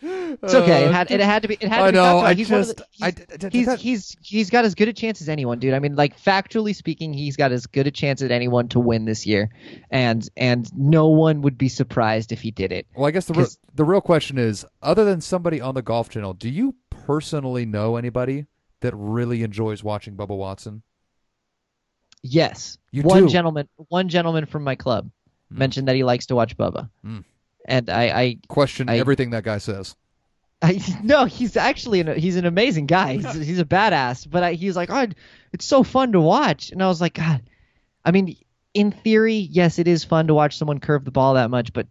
It's okay. It had it had to be. It had to I be know. I he's just. the- I, he's- d- d- he's that- he's he's got as good a chance as anyone, dude. I mean, like factually speaking, he's got as good a chance as anyone to win this year, and and no one would be surprised if he did it. Well, I guess the re- the real question is, other than somebody on the Golf Channel, do you personally know anybody that really enjoys watching Bubba Watson? Yes, You one do? gentleman, one gentleman from my club mentioned that he likes to watch Bubba, Hmm. And I, I Question I- everything that guy says. I no, he's actually an, he's an amazing guy. He's, he's a badass. But I, he's like, oh, it's so fun to watch, and I was like, God, I mean, in theory, yes, it is fun to watch someone curve the ball that much, but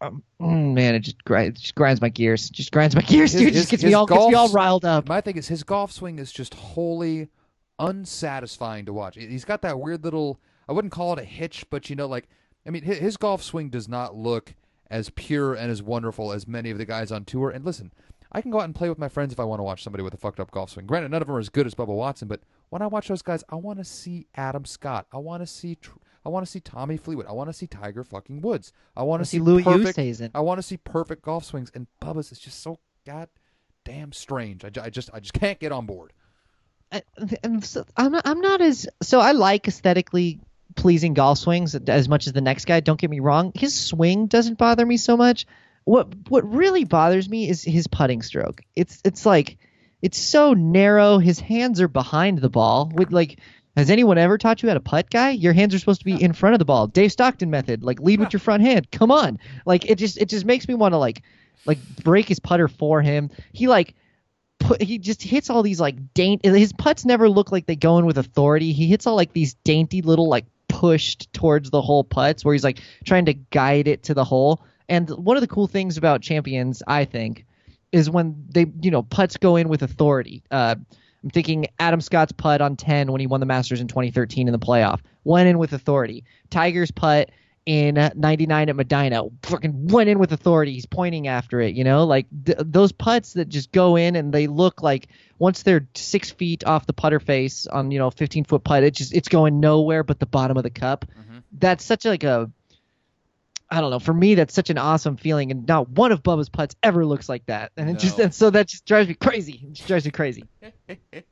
um, mm, man, it just, grinds, it just grinds my gears. It just grinds my gears, dude. His- just gets me all gets me all riled up. My thing is, his golf swing is just wholly unsatisfying to watch. He's got that weird little. I wouldn't call it a hitch, but you know, like I mean, his, his golf swing does not look as pure and as wonderful as many of the guys on tour. And listen, I can go out and play with my friends if I want to watch somebody with a fucked up golf swing. Granted, none of them are as good as Bubba Watson, but when I watch those guys, I want to see Adam Scott. I want to see. Tr- I want to see Tommy Fleetwood. I want to see Tiger fucking Woods. I want to see see Louis perfect. Oosthuizen. I want to see perfect golf swings, and Bubba's is just so goddamn strange. I, I just I just can't get on board. I- I'm, so, I'm not, I'm not as so I like aesthetically pleasing golf swings as much as the next guy. Don't get me wrong, his swing doesn't bother me so much. What what really bothers me is his putting stroke. It's it's like it's so narrow. His hands are behind the ball. With like, has anyone ever taught you how to putt, guy? Your hands are supposed to be in front of the ball. Dave Stockton method, like lead with your front hand. Come on, like it just it just makes me want to like like break his putter for him. He like put he just hits all these like dainty his putts never look like they go in with authority he hits all like these dainty little like pushed towards the hole putts where he's like trying to guide it to the hole and one of the cool things about champions i think is when they you know putts go in with authority. Uh, I'm thinking Adam Scott's putt on 10 when he won the Masters in 2013 in the playoff went in with authority. Tiger's putt in 99 at Medinah fucking went in with authority. He's pointing after it, you know, like th- those putts that just go in and they look like once they're six feet off the putter face on you know 15 foot putt, it just it's going nowhere but the bottom of the cup. Mm-hmm. That's such like a I don't know. For me, that's such an awesome feeling, and not one of Bubba's putts ever looks like that. And it just and so that just drives me crazy. It just drives me crazy.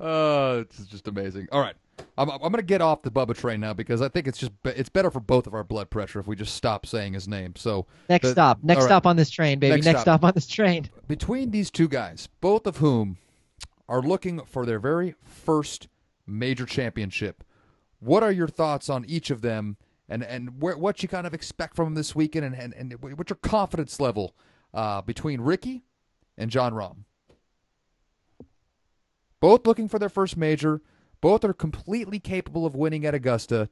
Uh, it's just amazing. All right, I'm, I'm going to get off the Bubba train now because I think it's just it's better for both of our blood pressure if we just stop saying his name. So Next the- stop. Next right. stop on this train, baby. Next Next, stop. stop. on this train. between these two guys, both of whom are looking for their very first major championship, what are your thoughts on each of them, and and where, what you kind of expect from them this weekend, and and, and what's your confidence level uh, between Rickie and Jon Rahm? Both looking for their first major. Both are completely capable of winning at Augusta,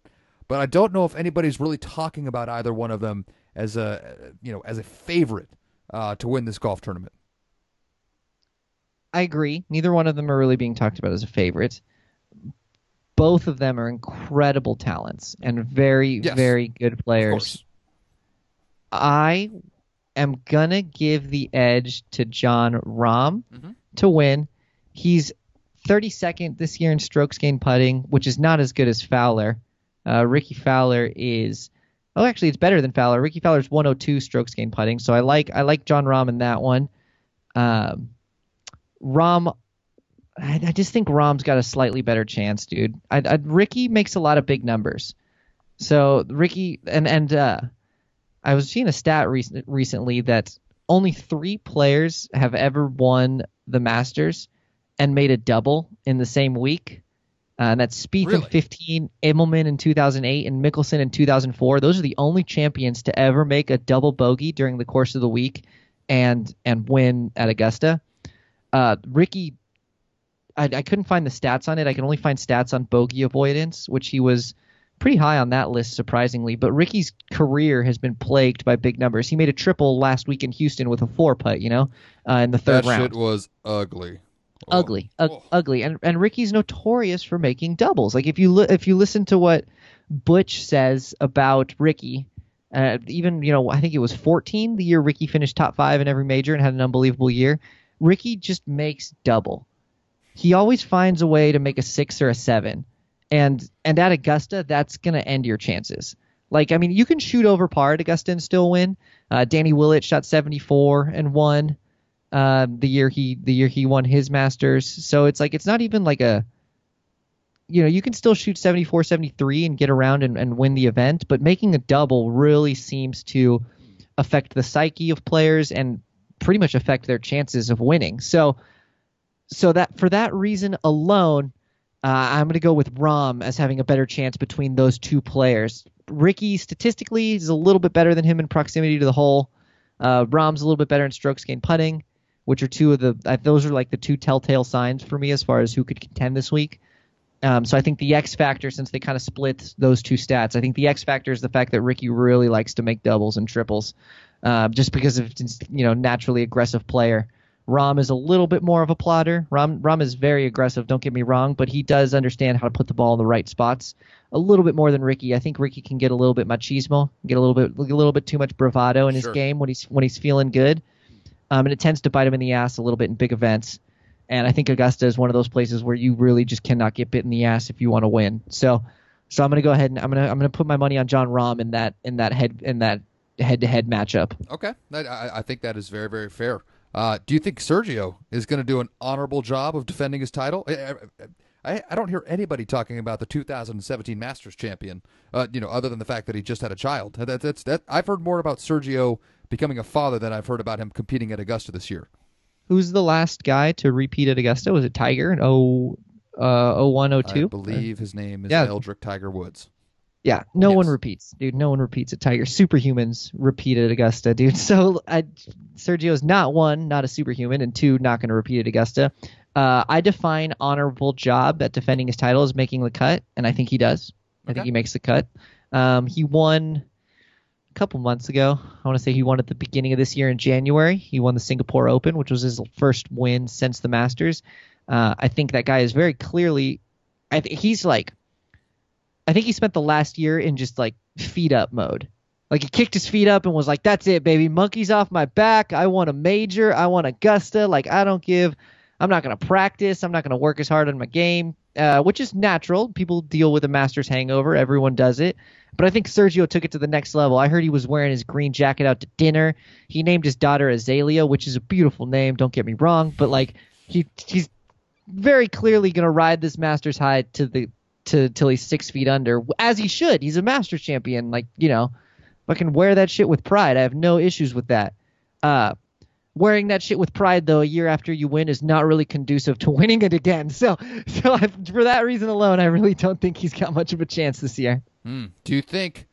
but I don't know if anybody's really talking about either one of them as a you know as a favorite uh, to win this golf tournament. I agree. Neither one of them are really being talked about as a favorite. Both of them are incredible talents and very, Yes. very good players. I am gonna give the edge to Jon Rahm Mhm. to win. He's 32nd this year in strokes gained putting, which is not as good as Fowler. Uh, Rickie Fowler is oh, actually, it's better than Fowler. Rickie Fowler's 102 strokes gained putting, so I like I like Jon Rahm in that one. Um, Rahm, I, I just think Rahm's got a slightly better chance, dude. I, I, Rickie makes a lot of big numbers, so Rickie and and uh, I was seeing a stat recent, recently that only three players have ever won the Masters and made a double in the same week. Uh, and that's Spieth Really? in 15, Immelman in 2008, and Mickelson in 2004. Those are the only champions to ever make a double bogey during the course of the week and and win at Augusta. Uh, Rickie, I, I couldn't find the stats on it. I can only find stats on bogey avoidance, which he was pretty high on that list, surprisingly. But Rickie's career has been plagued by big numbers. He made a triple last week in Houston with a four putt, you know, uh, in the third that round shit was ugly. Oh. ugly, ug- Oh. ugly, and and Rickie's notorious for making doubles. Like if you li- if you listen to what Butch says about Rickie, uh, even you know I think it was 14 the year Rickie finished top five in every major and had an unbelievable year. Rickie just makes double. He always finds a way to make a six or a seven, and and at Augusta that's gonna end your chances. Like I mean you can shoot over par at Augusta and still win. Uh, Danny Willett shot 74 and won uh, the year he the year he won his Masters. So it's like it's not even like a you know, you can still shoot 74, 73 and get around and, and win the event, but making a double really seems to affect the psyche of players and pretty much affect their chances of winning. So so that for that reason alone, uh, I'm going to go with Rahm as having a better chance between those two players. Rickie statistically is a little bit better than him in proximity to the hole. Uh, Rahm's a little bit better in strokes gained putting, which are two of the uh, those are like the two telltale signs for me as far as who could contend this week. Um, so I think the X factor, since they kind of split those two stats, I think the X factor is the fact that Rickie really likes to make doubles and triples, uh, just because of his, you know naturally aggressive player. Rahm is a little bit more of a plotter. Rahm Rahm is very aggressive. Don't get me wrong, but he does understand how to put the ball in the right spots a little bit more than Rickie. I think Rickie can get a little bit machismo, get a little bit a little bit too much bravado in his Sure. game when he's when he's feeling good, um, and it tends to bite him in the ass a little bit in big events. And I think Augusta is one of those places where you really just cannot get bit in the ass if you want to win. So, so I'm gonna go ahead and I'm gonna I'm gonna put my money on Jon Rahm in that in that head in that head to head matchup. Okay, I, I think that is very, very fair. Uh, do you think Sergio is going to do an honorable job of defending his title? I, I, I don't hear anybody talking about the 2017 Masters champion. Uh, you know, other than the fact that he just had a child. That, that's that. I've heard more about Sergio becoming a father than I've heard about him competing at Augusta this year. Who's the last guy to repeat at Augusta? Was it Tiger in oh uh 01 I 02? believe his name is Yeah. Eldrick Tiger Woods. Yeah, no Yes. one repeats, dude. No one repeats at Tiger. Superhumans repeat at Augusta, dude. So I, Sergio's not one, not a superhuman, and two, not going to repeat at Augusta. Uh, I define honorable job at defending his title as making the cut, and I think he does. I Okay. think he makes the cut. Um, he won couple months ago. I want to say he won at the beginning of this year in January. He won the Singapore Open, which was his first win since the Masters. Uh, I think that guy is very clearly. I th- he's like. I think he spent the last year in just like feet up mode. Like he kicked his feet up and was like, "That's it, baby. Monkeys off my back. I want a major. I want Augusta. Like I don't give. I'm not gonna practice. I'm not gonna work as hard on my game, uh, which is natural. People deal with a Masters hangover. Everyone does it. But I think Sergio took it to the next level. I heard he was wearing his green jacket out to dinner. He named his daughter Azalea, which is a beautiful name. Don't get me wrong, but like he he's very clearly gonna ride this Masters high to the to till he's six feet under, as he should. He's a Masters champion. Like you know Fucking wear that shit with pride. I have no issues with that. Uh, wearing that shit with pride though a year after you win is not really conducive to winning it again. So, so I, for that reason alone, I really don't think he's got much of a chance this year. Mm. Do you think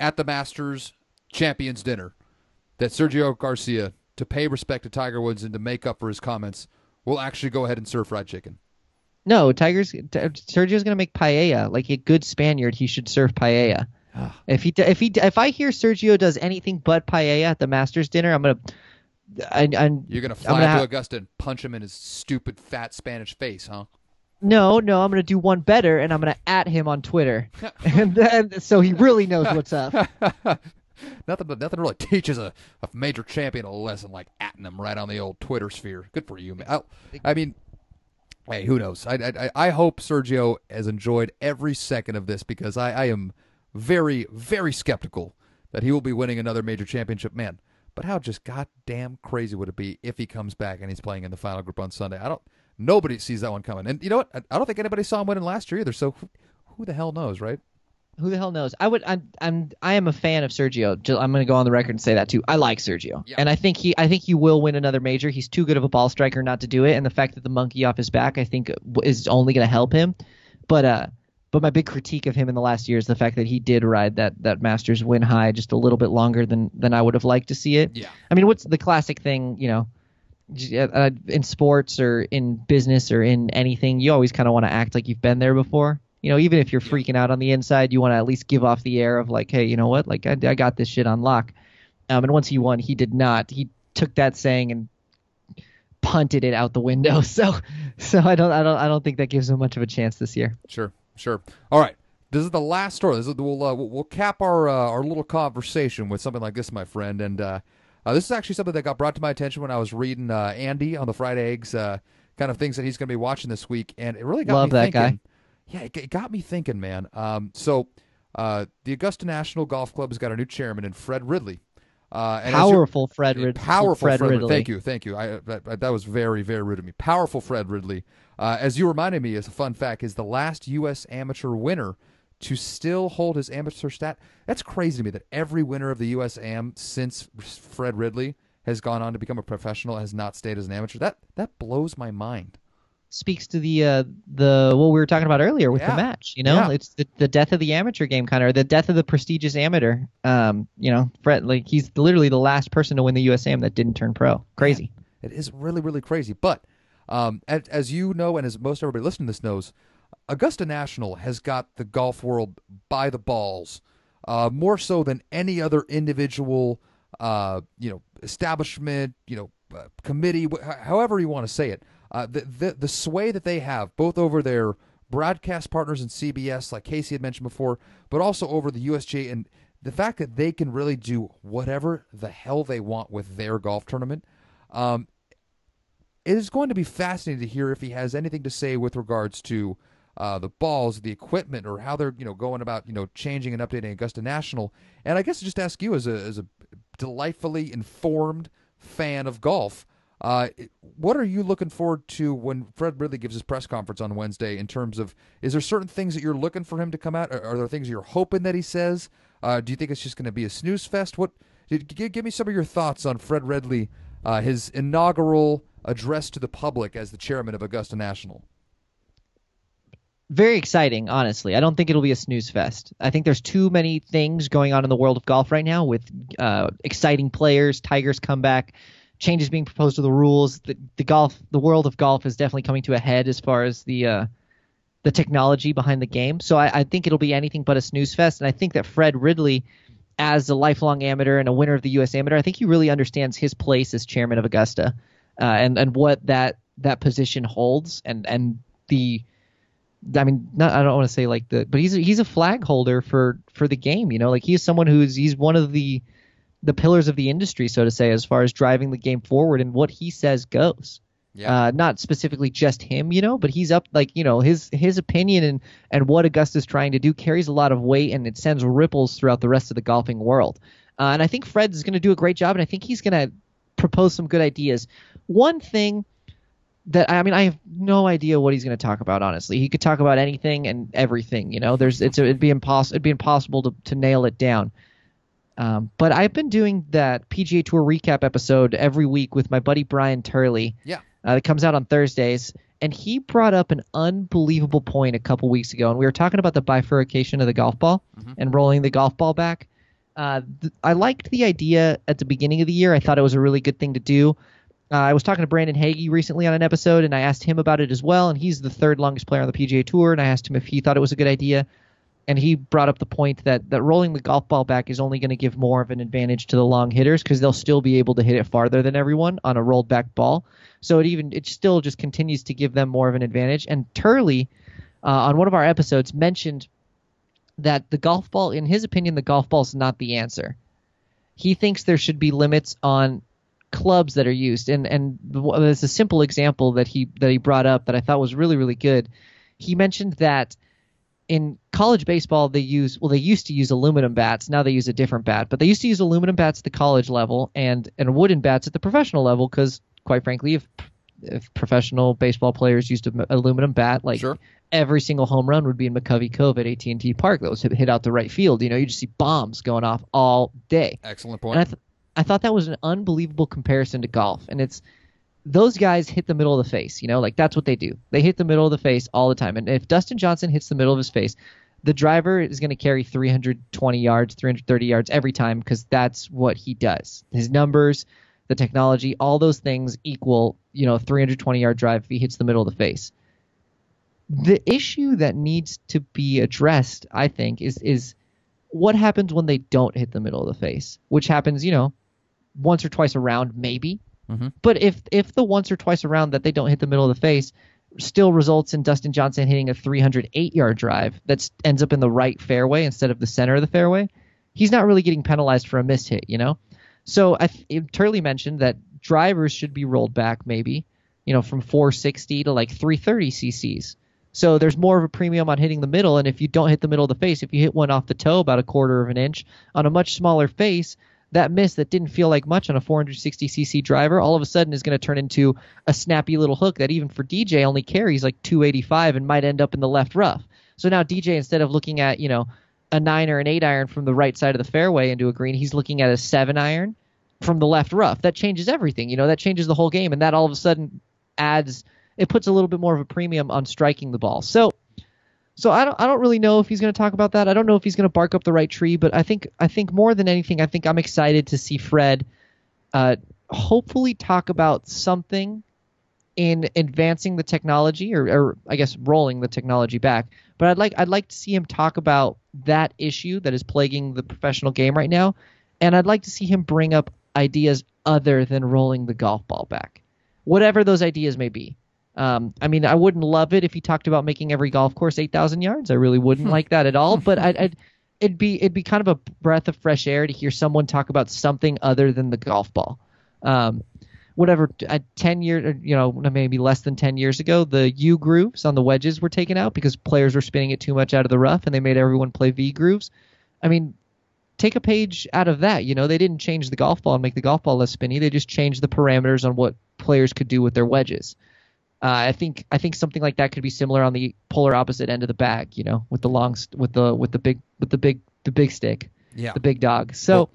at the Masters Champions Dinner that Sergio Garcia, to pay respect to Tiger Woods and to make up for his comments, will actually go ahead and serve fried chicken? No, Tiger's Sergio's gonna make paella. Like a good Spaniard, he should serve paella. if he if he if I hear Sergio does anything but paella at the Masters dinner, I'm gonna. I, I'm, You're gonna fly gonna to ha- Augusta and punch him in his stupid fat Spanish face, huh? No, no, I'm gonna do one better, and I'm gonna at him on Twitter, and then so he really knows what's up. nothing, but nothing really teaches a, a major champion a lesson like atting him right on the old Twitter sphere. Good for you, man. I, I mean, hey, who knows? I, I, I hope Sergio has enjoyed every second of this because I, I am very, very skeptical that he will be winning another major championship. Man, but how just goddamn crazy would it be if he comes back and he's playing in the final group on Sunday? I don't. Nobody sees that one coming. And you know what? I, I don't think anybody saw him winning last year either. So who, who the hell knows, right? Who the hell knows? I would. I'm. I'm. I am a fan of Sergio. I'm going to go on the record and say that too. I like Sergio, Yeah. and I think he. I think he will win another major. He's too good of a ball striker not to do it, and the fact that the monkey off his back, I think, is only going to help him. But uh, but my big critique of him in the last year is the fact that he did ride that that Masters win high just a little bit longer than than I would have liked to see it. Yeah. I mean, what's the classic thing? You know, uh, in sports or in business or in anything, you always kind of want to act like you've been there before. You know, even if you're freaking out on the inside, you want to at least give off the air of like, hey, you know what? Like, I, I got this shit on lock. Um, and once he won, he did not. He took that saying and punted it out the window. So, so I don't, I don't, I don't think that gives him much of a chance this year. Sure, sure. All right. This is the last story. This is, we'll, uh, we'll we'll cap our uh, our little conversation with something like this, my friend. And uh, uh, this is actually something that got brought to my attention when I was reading uh, Andy on the Fried Eggs, uh, kind of things that he's going to be watching this week, and it really got Love me that guy. thinking. Yeah, it, it got me thinking, man. Um, so uh, the Augusta National Golf Club has got a new chairman in Fred Ridley. Uh, and Powerful Fred, Rid- powerful Fred, Fred, Ridley. Thank you, thank you. I that, that was very, very rude of me. Powerful Fred Ridley, uh, as you reminded me, as a fun fact, is the last U.S. amateur winner to still hold his amateur stat. That's crazy to me that every winner of the U.S. Am since Fred Ridley has gone on to become a professional has not stayed as an amateur. That that blows my mind. speaks to the uh, the what we were talking about earlier with Yeah. the match. You know, Yeah. it's the, the death of the amateur game, kind of, or the death of the prestigious amateur. Um, you know, Fred, like he's literally the last person to win the USAM that didn't turn pro. Crazy. It is really, really crazy. But um, as, as you know, and as most everybody listening to this knows, Augusta National has got the golf world by the balls, uh, more so than any other individual, uh, you know, establishment, you know, uh, committee, wh- however you want to say it. Uh, the, the the sway that they have, both over their broadcast partners in CBS, like Casey had mentioned before, but also over the USGA, and the fact that they can really do whatever the hell they want with their golf tournament. Um, it is going to be fascinating to hear if he has anything to say with regards to uh, the balls, the equipment, or how they're you know going about you know changing and updating Augusta National. And I guess just ask you as a as a delightfully informed fan of golf, uh, what are you looking forward to when Fred Ridley gives his press conference on Wednesday? In terms of, is there certain things that you're looking for him to come out? Are, are there things you're hoping that he says? Uh, do you think it's just going to be a snooze fest? What? G- g- give me some of your thoughts on Fred Ridley, uh, his inaugural address to the public as the chairman of Augusta National. Very exciting, honestly. I don't think it'll be a snooze fest. I think there's too many things going on in the world of golf right now with uh, exciting players, Tigers comeback, changes being proposed to the rules. The, the golf, the world of golf is definitely coming to a head as far as the uh, the technology behind the game. So I, I think it'll be anything but a snooze fest. And I think that Fred Ridley as a lifelong amateur and a winner of the U.S. Amateur, I think he really understands his place as chairman of Augusta, uh, and and what that that position holds, and and the, I mean, not I don't want to say like the, but he's a, he's a flag holder for for the game. You know, like he's someone who's he's one of the the pillars of the industry, so to say, as far as driving the game forward, and what he says goes. Yeah. Uh, not specifically just him, you know, but he's up like you know his his opinion and and what Augusta's trying to do carries a lot of weight and it sends ripples throughout the rest of the golfing world. Uh, and I think Fred is going to do a great job, and I think he's going to propose some good ideas. One thing that I mean, I have no idea what he's going to talk about. Honestly, he could talk about anything and everything. You know, there's it's it'd be impossible it'd be impossible to to nail it down. Um, but I've been doing that PGA Tour recap episode every week with my buddy Brian Turley. Yeah. Uh, that comes out on Thursdays, and he brought up an unbelievable point a couple weeks ago, and we were talking about the bifurcation of the golf ball and rolling the golf ball back. Uh, th- I liked the idea at the beginning of the year. I thought it was a really good thing to do. Uh, I was talking to Brandon Hagy recently on an episode, and I asked him about it as well. And he's the third longest player on the PGA Tour, and I asked him if he thought it was a good idea. And he brought up the point that, that rolling the golf ball back is only going to give more of an advantage to the long hitters because they'll still be able to hit it farther than everyone on a rolled back ball. So it even it still just continues to give them more of an advantage. And Turley, uh, on one of our episodes, mentioned that the golf ball, in his opinion, the golf ball is not the answer. He thinks there should be limits on clubs that are used, and and there's a simple example that he that he brought up that I thought was really really good. He mentioned that in college baseball they use well they used to use aluminum bats now they use a different bat but they used to use aluminum bats at the college level and and wooden bats at the professional level because quite frankly if if professional baseball players used an aluminum bat like Sure. every single home run would be in McCovey Cove at AT&T Park that was hit, hit out the right field you know you just see bombs going off all day Excellent and I, point. th- I thought that was an unbelievable comparison to golf. And it's those guys hit the middle of the face, you know, like that's what they do. They hit the middle of the face all the time. And if Dustin Johnson hits the middle of his face, the driver is going to carry 320 yards, 330 yards every time because that's what he does. His numbers, the technology, all those things equal, you know, 320 yard drive if he hits the middle of the face. The issue that needs to be addressed, I think, is is what happens when they don't hit the middle of the face, which happens, you know, once or twice around, maybe. Mhm. But if if the once or twice around that they don't hit the middle of the face still results in Dustin Johnson hitting a 308 yard drive that ends up in the right fairway instead of the center of the fairway, he's not really getting penalized for a missed hit, you know. So I th- Turley mentioned that drivers should be rolled back maybe, you know, from 460 to like 330 cc's. So there's more of a premium on hitting the middle, and if you don't hit the middle of the face, if you hit one off the toe about a quarter of an inch on a much smaller face, that miss that didn't feel like much on a 460cc driver all of a sudden is going to turn into a snappy little hook that even for DJ only carries like 285 and might end up in the left rough. So now DJ instead of looking at, you know, a 9 or an 8 iron from the right side of the fairway into a green, he's looking at a 7 iron from the left rough. That changes everything. You know, that changes the whole game and that all of a sudden adds it puts a little bit more of a premium on striking the ball. So so I don't I don't really know if he's going to talk about that. I don't know if he's going to bark up the right tree, but I think I think more than anything, I think I'm excited to see Fred uh, hopefully talk about something in advancing the technology or, or I guess rolling the technology back. But I'd like I'd like to see him talk about that issue that is plaguing the professional game right now, and I'd like to see him bring up ideas other than rolling the golf ball back, whatever those ideas may be. Um, I mean, I wouldn't love it if he talked about making every golf course 8,000 yards. I really wouldn't like that at all. But I'd, I'd, it'd be it'd be kind of a breath of fresh air to hear someone talk about something other than the golf ball. Um, whatever, uh, 10 years, you know, maybe less than 10 years ago, the U grooves on the wedges were taken out because players were spinning it too much out of the rough, and they made everyone play V grooves. I mean, take a page out of that. You know, they didn't change the golf ball and make the golf ball less spinny. They just changed the parameters on what players could do with their wedges. Uh, I think I think something like that could be similar on the polar opposite end of the bag. You know, with the long with the with the big with the big the big stick, Yeah. the big dog. So.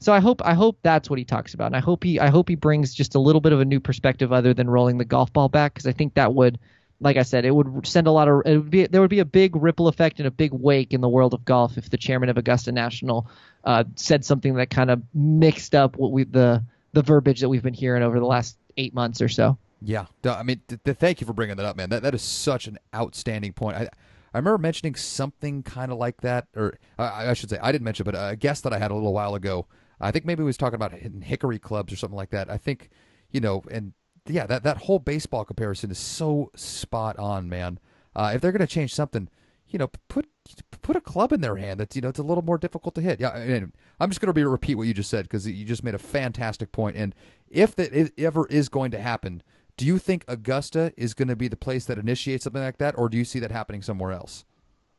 So I hope I hope that's what he talks about, and I hope he I hope he brings just a little bit of a new perspective other than rolling the golf ball back, because I think that would, like I said, it would send a lot of it would be there would be a big ripple effect and a big wake in the world of golf if the chairman of Augusta National uh, said something that kind of mixed up what we the the verbiage that we've been hearing over the last eight months or so. Yeah, I mean, th- th- thank you for bringing that up, man. That that is such an outstanding point. I I remember mentioning something kind of like that, or uh, I should say, I didn't mention, but a guest that I had a little while ago. I think maybe he was talking about hickory clubs or something like that. I think, you know, and yeah, that that whole baseball comparison is so spot on, man. Uh, if they're going to change something, you know, put put a club in their hand that's you know it's a little more difficult to hit. Yeah, I mean, I'm just going to be repeat what you just said because you just made a fantastic point. And if that ever is going to happen, do you think Augusta is going to be the place that initiates something like that, or do you see that happening somewhere else?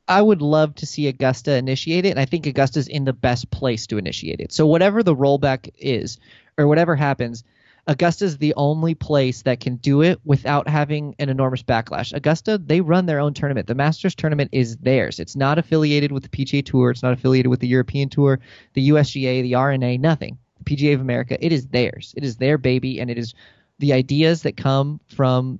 I would love to see Augusta initiate it, and I think Augusta's in the best place to initiate it. So whatever the rollback is, or whatever happens, Augusta's the only place that can do it without having an enormous backlash. Augusta, they run their own tournament. The Masters tournament is theirs. It's not affiliated with the PGA Tour. It's not affiliated with the European Tour, the USGA, the R&A, nothing. The PGA of America, it is theirs. It is their baby, and it is the ideas that come from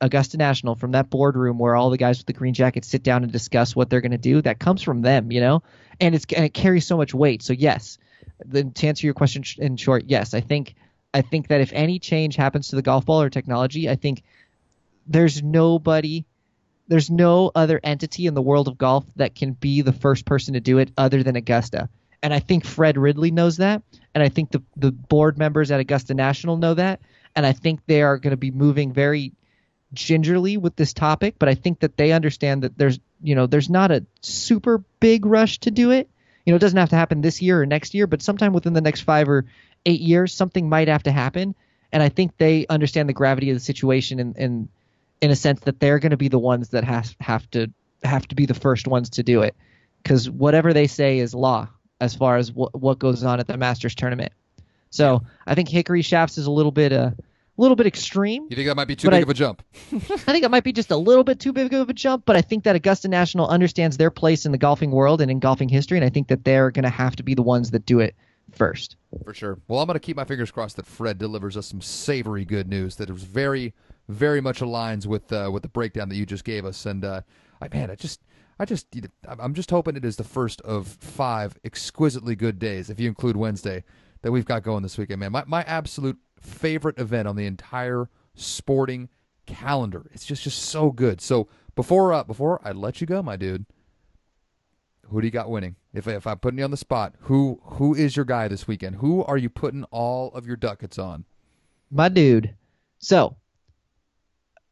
Augusta National, from that boardroom where all the guys with the green jackets sit down and discuss what they're going to do, that comes from them, you know, and it's and it carries so much weight. So yes, then to answer your question in short, yes, I think I think that if any change happens to the golf ball or technology, I think there's nobody, there's no other entity in the world of golf that can be the first person to do it other than Augusta. And I think Fred Ridley knows that, and I think the the board members at Augusta National know that, and I think they are going to be moving very gingerly with this topic, but I think that they understand that there's you know there's not a super big rush to do it. You know, it doesn't have to happen this year or next year, but sometime within the next five or eight years, something might have to happen. And I think they understand the gravity of the situation and in, a sense that they're going to be the ones that have have to have to be the first ones to do it, because whatever they say is law as far as what what goes on at the Masters tournament. So I think Hickory Shafts is a little bit uh, a little bit extreme. You think that might be too big I, of a jump? I think it might be just a little bit too big of a jump, but I think that Augusta National understands their place in the golfing world and in golfing history, and I think that they're going to have to be the ones that do it first. For sure. Well, I'm going to keep my fingers crossed that Fred delivers us some savory good news that is very, very much aligns with uh, with the breakdown that you just gave us. And uh, I man, I just. I just, I'm just hoping it is the first of five exquisitely good days, if you include Wednesday, that we've got going this weekend, man. My, my absolute favorite event on the entire sporting calendar. It's just just so good. So before uh, before I let you go, my dude, who do you got winning? If if I'm putting you on the spot, who who is your guy this weekend? Who are you putting all of your ducats on? My dude. So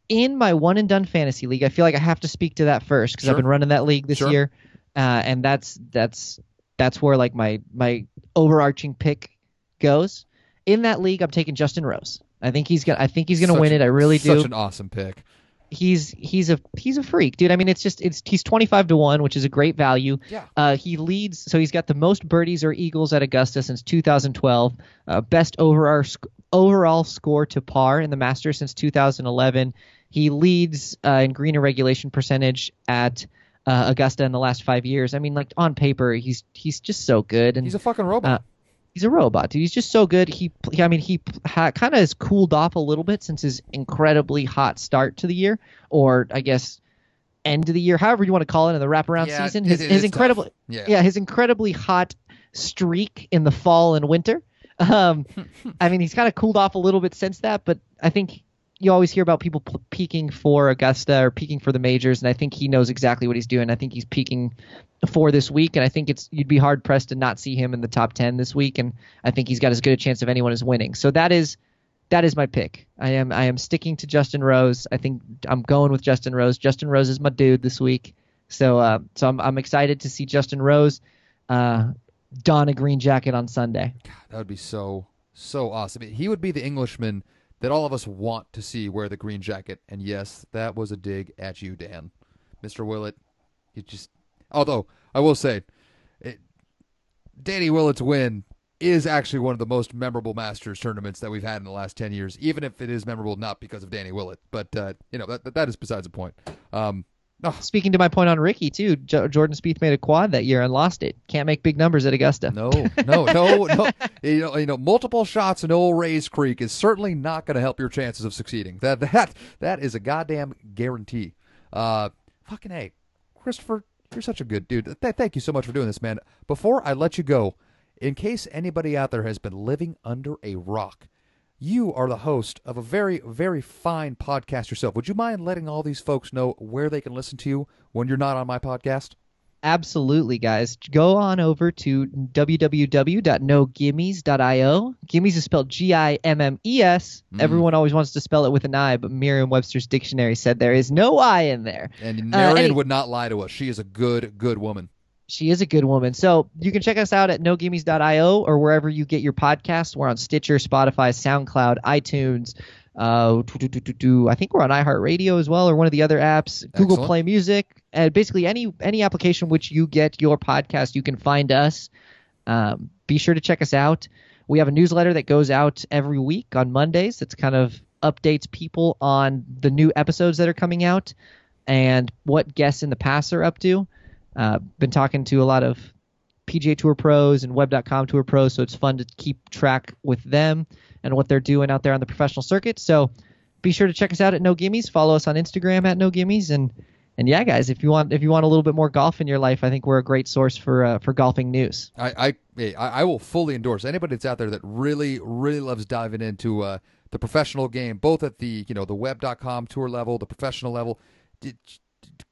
in my one and done fantasy league, I feel like I have to speak to that first because sure. I've been running that league this sure. year, uh, and that's that's that's where like my my overarching pick goes in that league, I'm taking Justin Rose. I think he's gonna. I think he's gonna win it. I really do. Such an awesome pick. He's he's a he's a freak, dude. I mean, it's just it's he's 25 to one, which is a great value. Yeah. Uh, he leads, so he's got the most birdies or eagles at Augusta since 2012. Uh, best overall overall score to par in the Masters since 2011. He leads uh, in green in regulation percentage at uh, Augusta in the last five years. I mean, like on paper, he's he's just so good. And he's a fucking robot. He's a robot, dude. He's just so good. He, I mean, he ha, kind of has cooled off a little bit since his incredibly hot start to the year, or I guess end of the year, however you want to call it, in the wraparound yeah, season. His, his incredible, yeah. yeah, his incredibly hot streak in the fall and winter. Um, I mean, he's kind of cooled off a little bit since that, but I think you always hear about people peaking for Augusta or peaking for the majors, and I think he knows exactly what he's doing. I think he's peaking for this week, and I think it's you'd be hard pressed to not see him in the top ten this week, and I think he's got as good a chance of anyone as winning. So that is that is my pick. I am I am sticking to Justin Rose. I think I'm going with Justin Rose. Justin Rose is my dude this week. So uh, so I'm I'm excited to see Justin Rose uh, don a green jacket on Sunday. God, that would be so so awesome. He would be the Englishman that all of us want to see wear the green jacket. And yes, that was a dig at you, Dan. Mr. Willett, you just. Although, I will say, it, Danny Willett's win is actually one of the most memorable Masters tournaments that we've had in the last 10 years, even if it is memorable not because of Danny Willett. But, uh, you know, that, that is besides the point. Um, Oh. Speaking to my point on Rickie too, J- Jordan Spieth made a quad that year and lost it. Can't make big numbers at Augusta. No, no, no, no. You know, you know, multiple shots in old Rae's Creek is certainly not going to help your chances of succeeding. That that that is a goddamn guarantee. Uh, fucking hey, Christopher, you're such a good dude. Th- thank you so much for doing this, man. Before I let you go, in case anybody out there has been living under a rock, you are the host of a very, very fine podcast yourself. Would you mind letting all these folks know where they can listen to you when you're not on my podcast? Absolutely, guys. Go on over to www.nogimmies.io. Gimmies is spelled G I M M E S. Mm. Everyone always wants to spell it with an I, but Merriam Webster's dictionary said there is no I in there. And Uh, Marion any- would not lie to us. She is a good, good woman. She is a good woman. So you can check us out at nogimmies.io or wherever you get your podcasts. We're on Stitcher, Spotify, SoundCloud, iTunes. Uh. I think we're on iHeartRadio as well, or one of the other apps. Google Excellent. Play Music, and basically any any application which you get your podcast, you can find us. Um, be sure to check us out. We have a newsletter that goes out every week on Mondays. That's kind of updates people on the new episodes that are coming out and what guests in the past are up to. Uh, been talking to a lot of PGA Tour pros and Web.com Tour pros, so it's fun to keep track with them and what they're doing out there on the professional circuit. So be sure to check us out at No Gimmies. Follow us on Instagram at No Gimmies, and and yeah, guys, if you want if you want a little bit more golf in your life, I think we're a great source for uh, for golfing news. I, I, I will fully endorse anybody that's out there that really, really loves diving into uh, the professional game, both at the you know the web.com tour level, the professional level.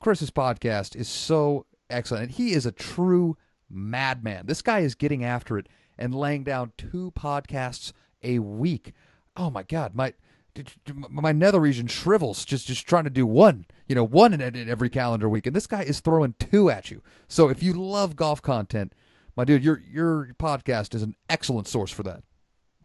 Chris's podcast is so excellent, and he is a true madman. This guy is getting after it and laying down two podcasts a week. Oh my God, my my nether region shrivels just just trying to do one, you know, one in, in every calendar week, and this guy is throwing two at you. So if you love golf content, my dude, your your podcast is an excellent source for that.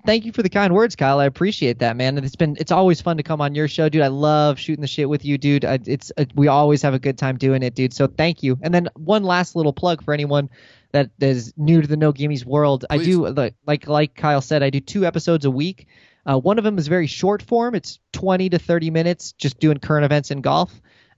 Thank you for the kind words, Kyle. I appreciate that, man. And it's been it's always fun to come on your show, dude. I love shooting the shit with you, dude. I, it's uh we always have a good time doing it, dude. So thank you. And then one last little plug for anyone that is new to the No Gimmies world. I do like like like Kyle said, I do two episodes a week. Uh, one of them is very short form. It's 20 to 30 minutes, just doing current events in golf.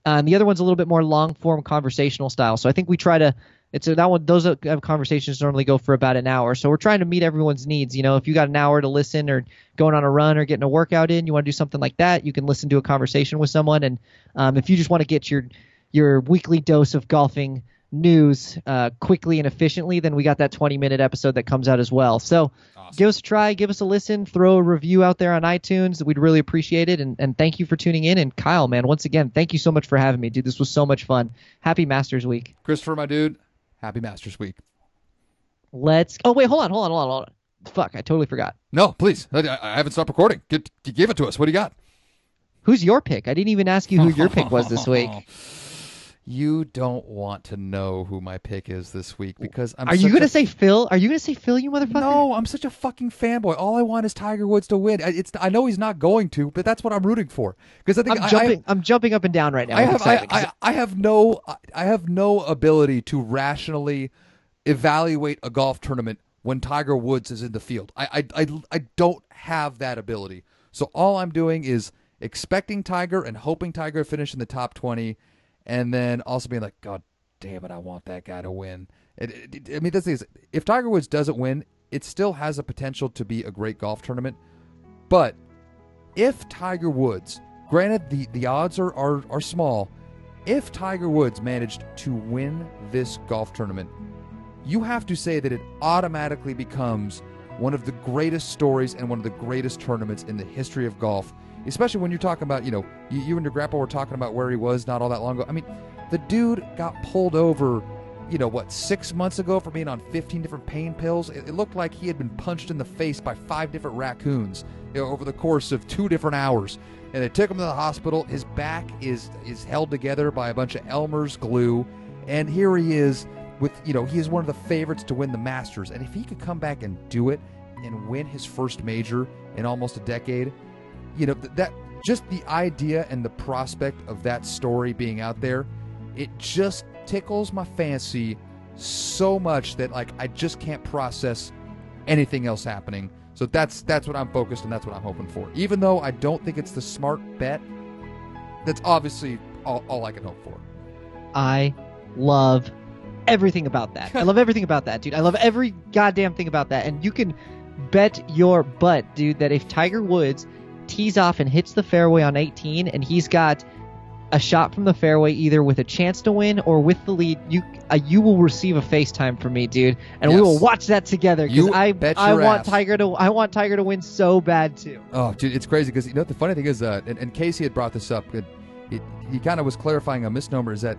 Uh, and the other one's a little bit more long form conversational style. So I think we try to it's a, that one. Those uh, conversations normally go for about an hour. So we're trying to meet everyone's needs. You know, if you got an hour to listen, or going on a run, or getting a workout in, you want to do something like that, you can listen to a conversation with someone. And um, if you just want to get your your weekly dose of golfing news uh, quickly and efficiently, then we got that 20 minute episode that comes out as well. So give us a try, give us a listen, throw a review out there on iTunes. We'd really appreciate it. And, and thank you for tuning in. And Kyle, man, once again, thank you so much for having me, dude. This was so much fun. Happy Masters Week. Christopher, my dude, happy Masters Week. Let's. Oh wait, hold on, hold on, hold on, hold on. Fuck, I totally forgot. No, please, I, I haven't stopped recording. Get, give it to us. What do you got? Who's your pick? I didn't even ask you who your pick was this week. You don't want to know who my pick is this week because I'm. Are you gonna a- say Phil? Are you gonna say Phil? You motherfucker. No, I'm such a fucking fanboy. All I want is Tiger Woods to win. I- It's I know he's not going to, but that's what I'm rooting for. Because I think I'm jumping. I, am jumping up and down right now. I, have I, I, I have no I have no ability to rationally evaluate a golf tournament when Tiger Woods is in the field. I I I, I don't have that ability. So all I'm doing is expecting Tiger and hoping Tiger finish in the top 20 and then also being like god damn it I want that guy to win. It, it, it- I mean this is if Tiger Woods doesn't win, it still has a potential to be a great golf tournament. But if Tiger Woods, granted the, the odds are, are, are small, if Tiger Woods managed to win this golf tournament, you have to say that it automatically becomes one of the greatest stories and one of the greatest tournaments in the history of golf. Especially when you're talking about, you know, you, you and your grandpa were talking about where he was not all that long ago. I mean, the dude got pulled over, you know, what, six months ago for being on 15 different pain pills. It, it looked like he had been punched in the face by five different raccoons you know, over the course of two different hours. And they took him to the hospital. His back is is held together by a bunch of Elmer's glue. And here he is with, you know, he is one of the favorites to win the Masters. And if he could come back and do it and win his first major in almost a decade, you know, that just the idea and the prospect of that story being out there, it just tickles my fancy so much that like I just can't process anything else happening. So that's that's what I'm focused and that's what I'm hoping for. Even though I don't think it's the smart bet, that's obviously all, all I can hope for. I love everything about that. I love everything about that, dude. I love every goddamn thing about that. And you can bet your butt, dude, that if Tiger Woods tees off and hits the fairway on 18 and he's got a shot from the fairway, either with a chance to win or with the lead, you uh, you will receive a FaceTime from me, dude, and we will watch that together because I bet I want ass. Tiger to I want Tiger to win so bad too. Oh, dude, it's crazy because you know what the funny thing is, uh, and, and Casey had brought this up. It, it, he kind of was clarifying a misnomer. Is that,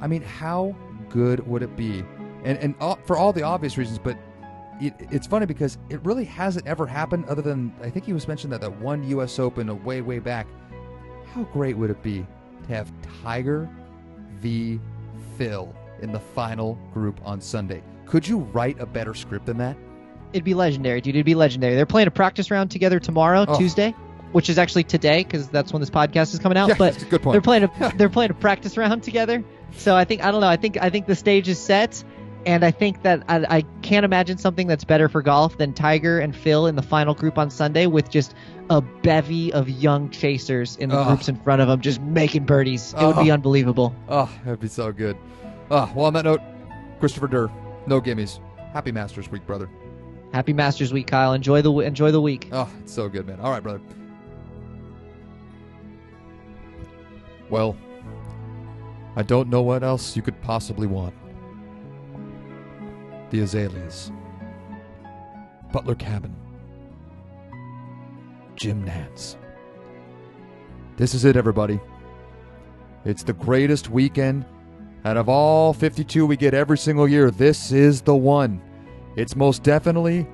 I mean, how good would it be? And and all, for all the obvious reasons, but it, it's funny because it really hasn't ever happened. Other than I think he was mentioned that that one U.S. Open a way way back. How great would it be to have Tiger v. Phil in the final group on Sunday? Could you write a better script than that? It'd be legendary, dude. It'd be legendary. They're playing a practice round together tomorrow, Oh. Tuesday, which is actually today because that's when this podcast is coming out. Yeah, but that's a good point. they're playing a they're playing a practice round together. So I think I don't know. I think I think the stage is set, and I think that I, I can't imagine something that's better for golf than Tiger and Phil in the final group on Sunday with just a bevy of young chasers in the Oh. groups in front of them, just making birdies. It would be unbelievable. Oh, that'd be so good. Oh, well, on that note, Christopher Durr, no gimmies. Happy Masters Week, brother. Happy Masters Week, Kyle. Enjoy the enjoy the week. Oh, it's so good, man. All right, brother. Well, I don't know what else you could possibly want. The Azaleas, Butler Cabin, Jim Nantz. This is it, everybody. It's the greatest weekend out of all 52 we get every single year. This is the one. It's most definitely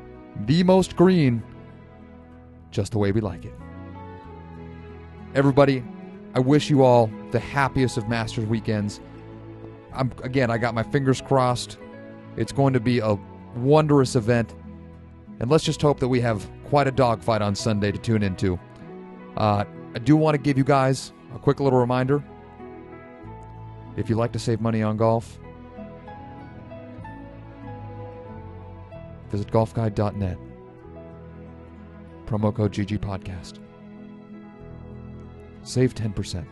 the most green, just the way we like it. Everybody, I wish you all the happiest of Masters weekends. I'm again, I got my fingers crossed. It's going to be a wondrous event, and let's just hope that we have quite a dogfight on Sunday to tune into. Uh, I do want to give you guys a quick little reminder. If you like to save money on golf, visit golfguide.net. Promo code GG Podcast. Save 10%.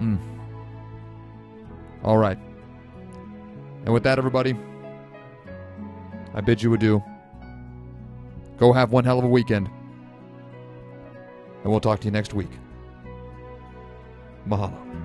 Mm. All right. And with that, everybody, I bid you adieu. Go have one hell of a weekend. And we'll talk to you next week. Mahalo.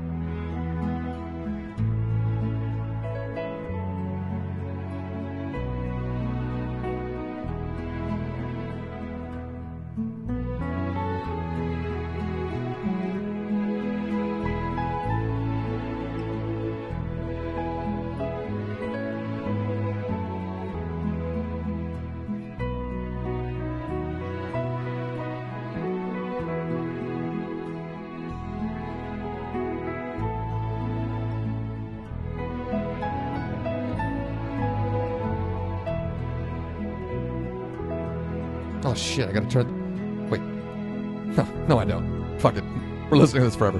Gotta turn. Wait. No, no, I don't. Fuck it. We're listening to this forever.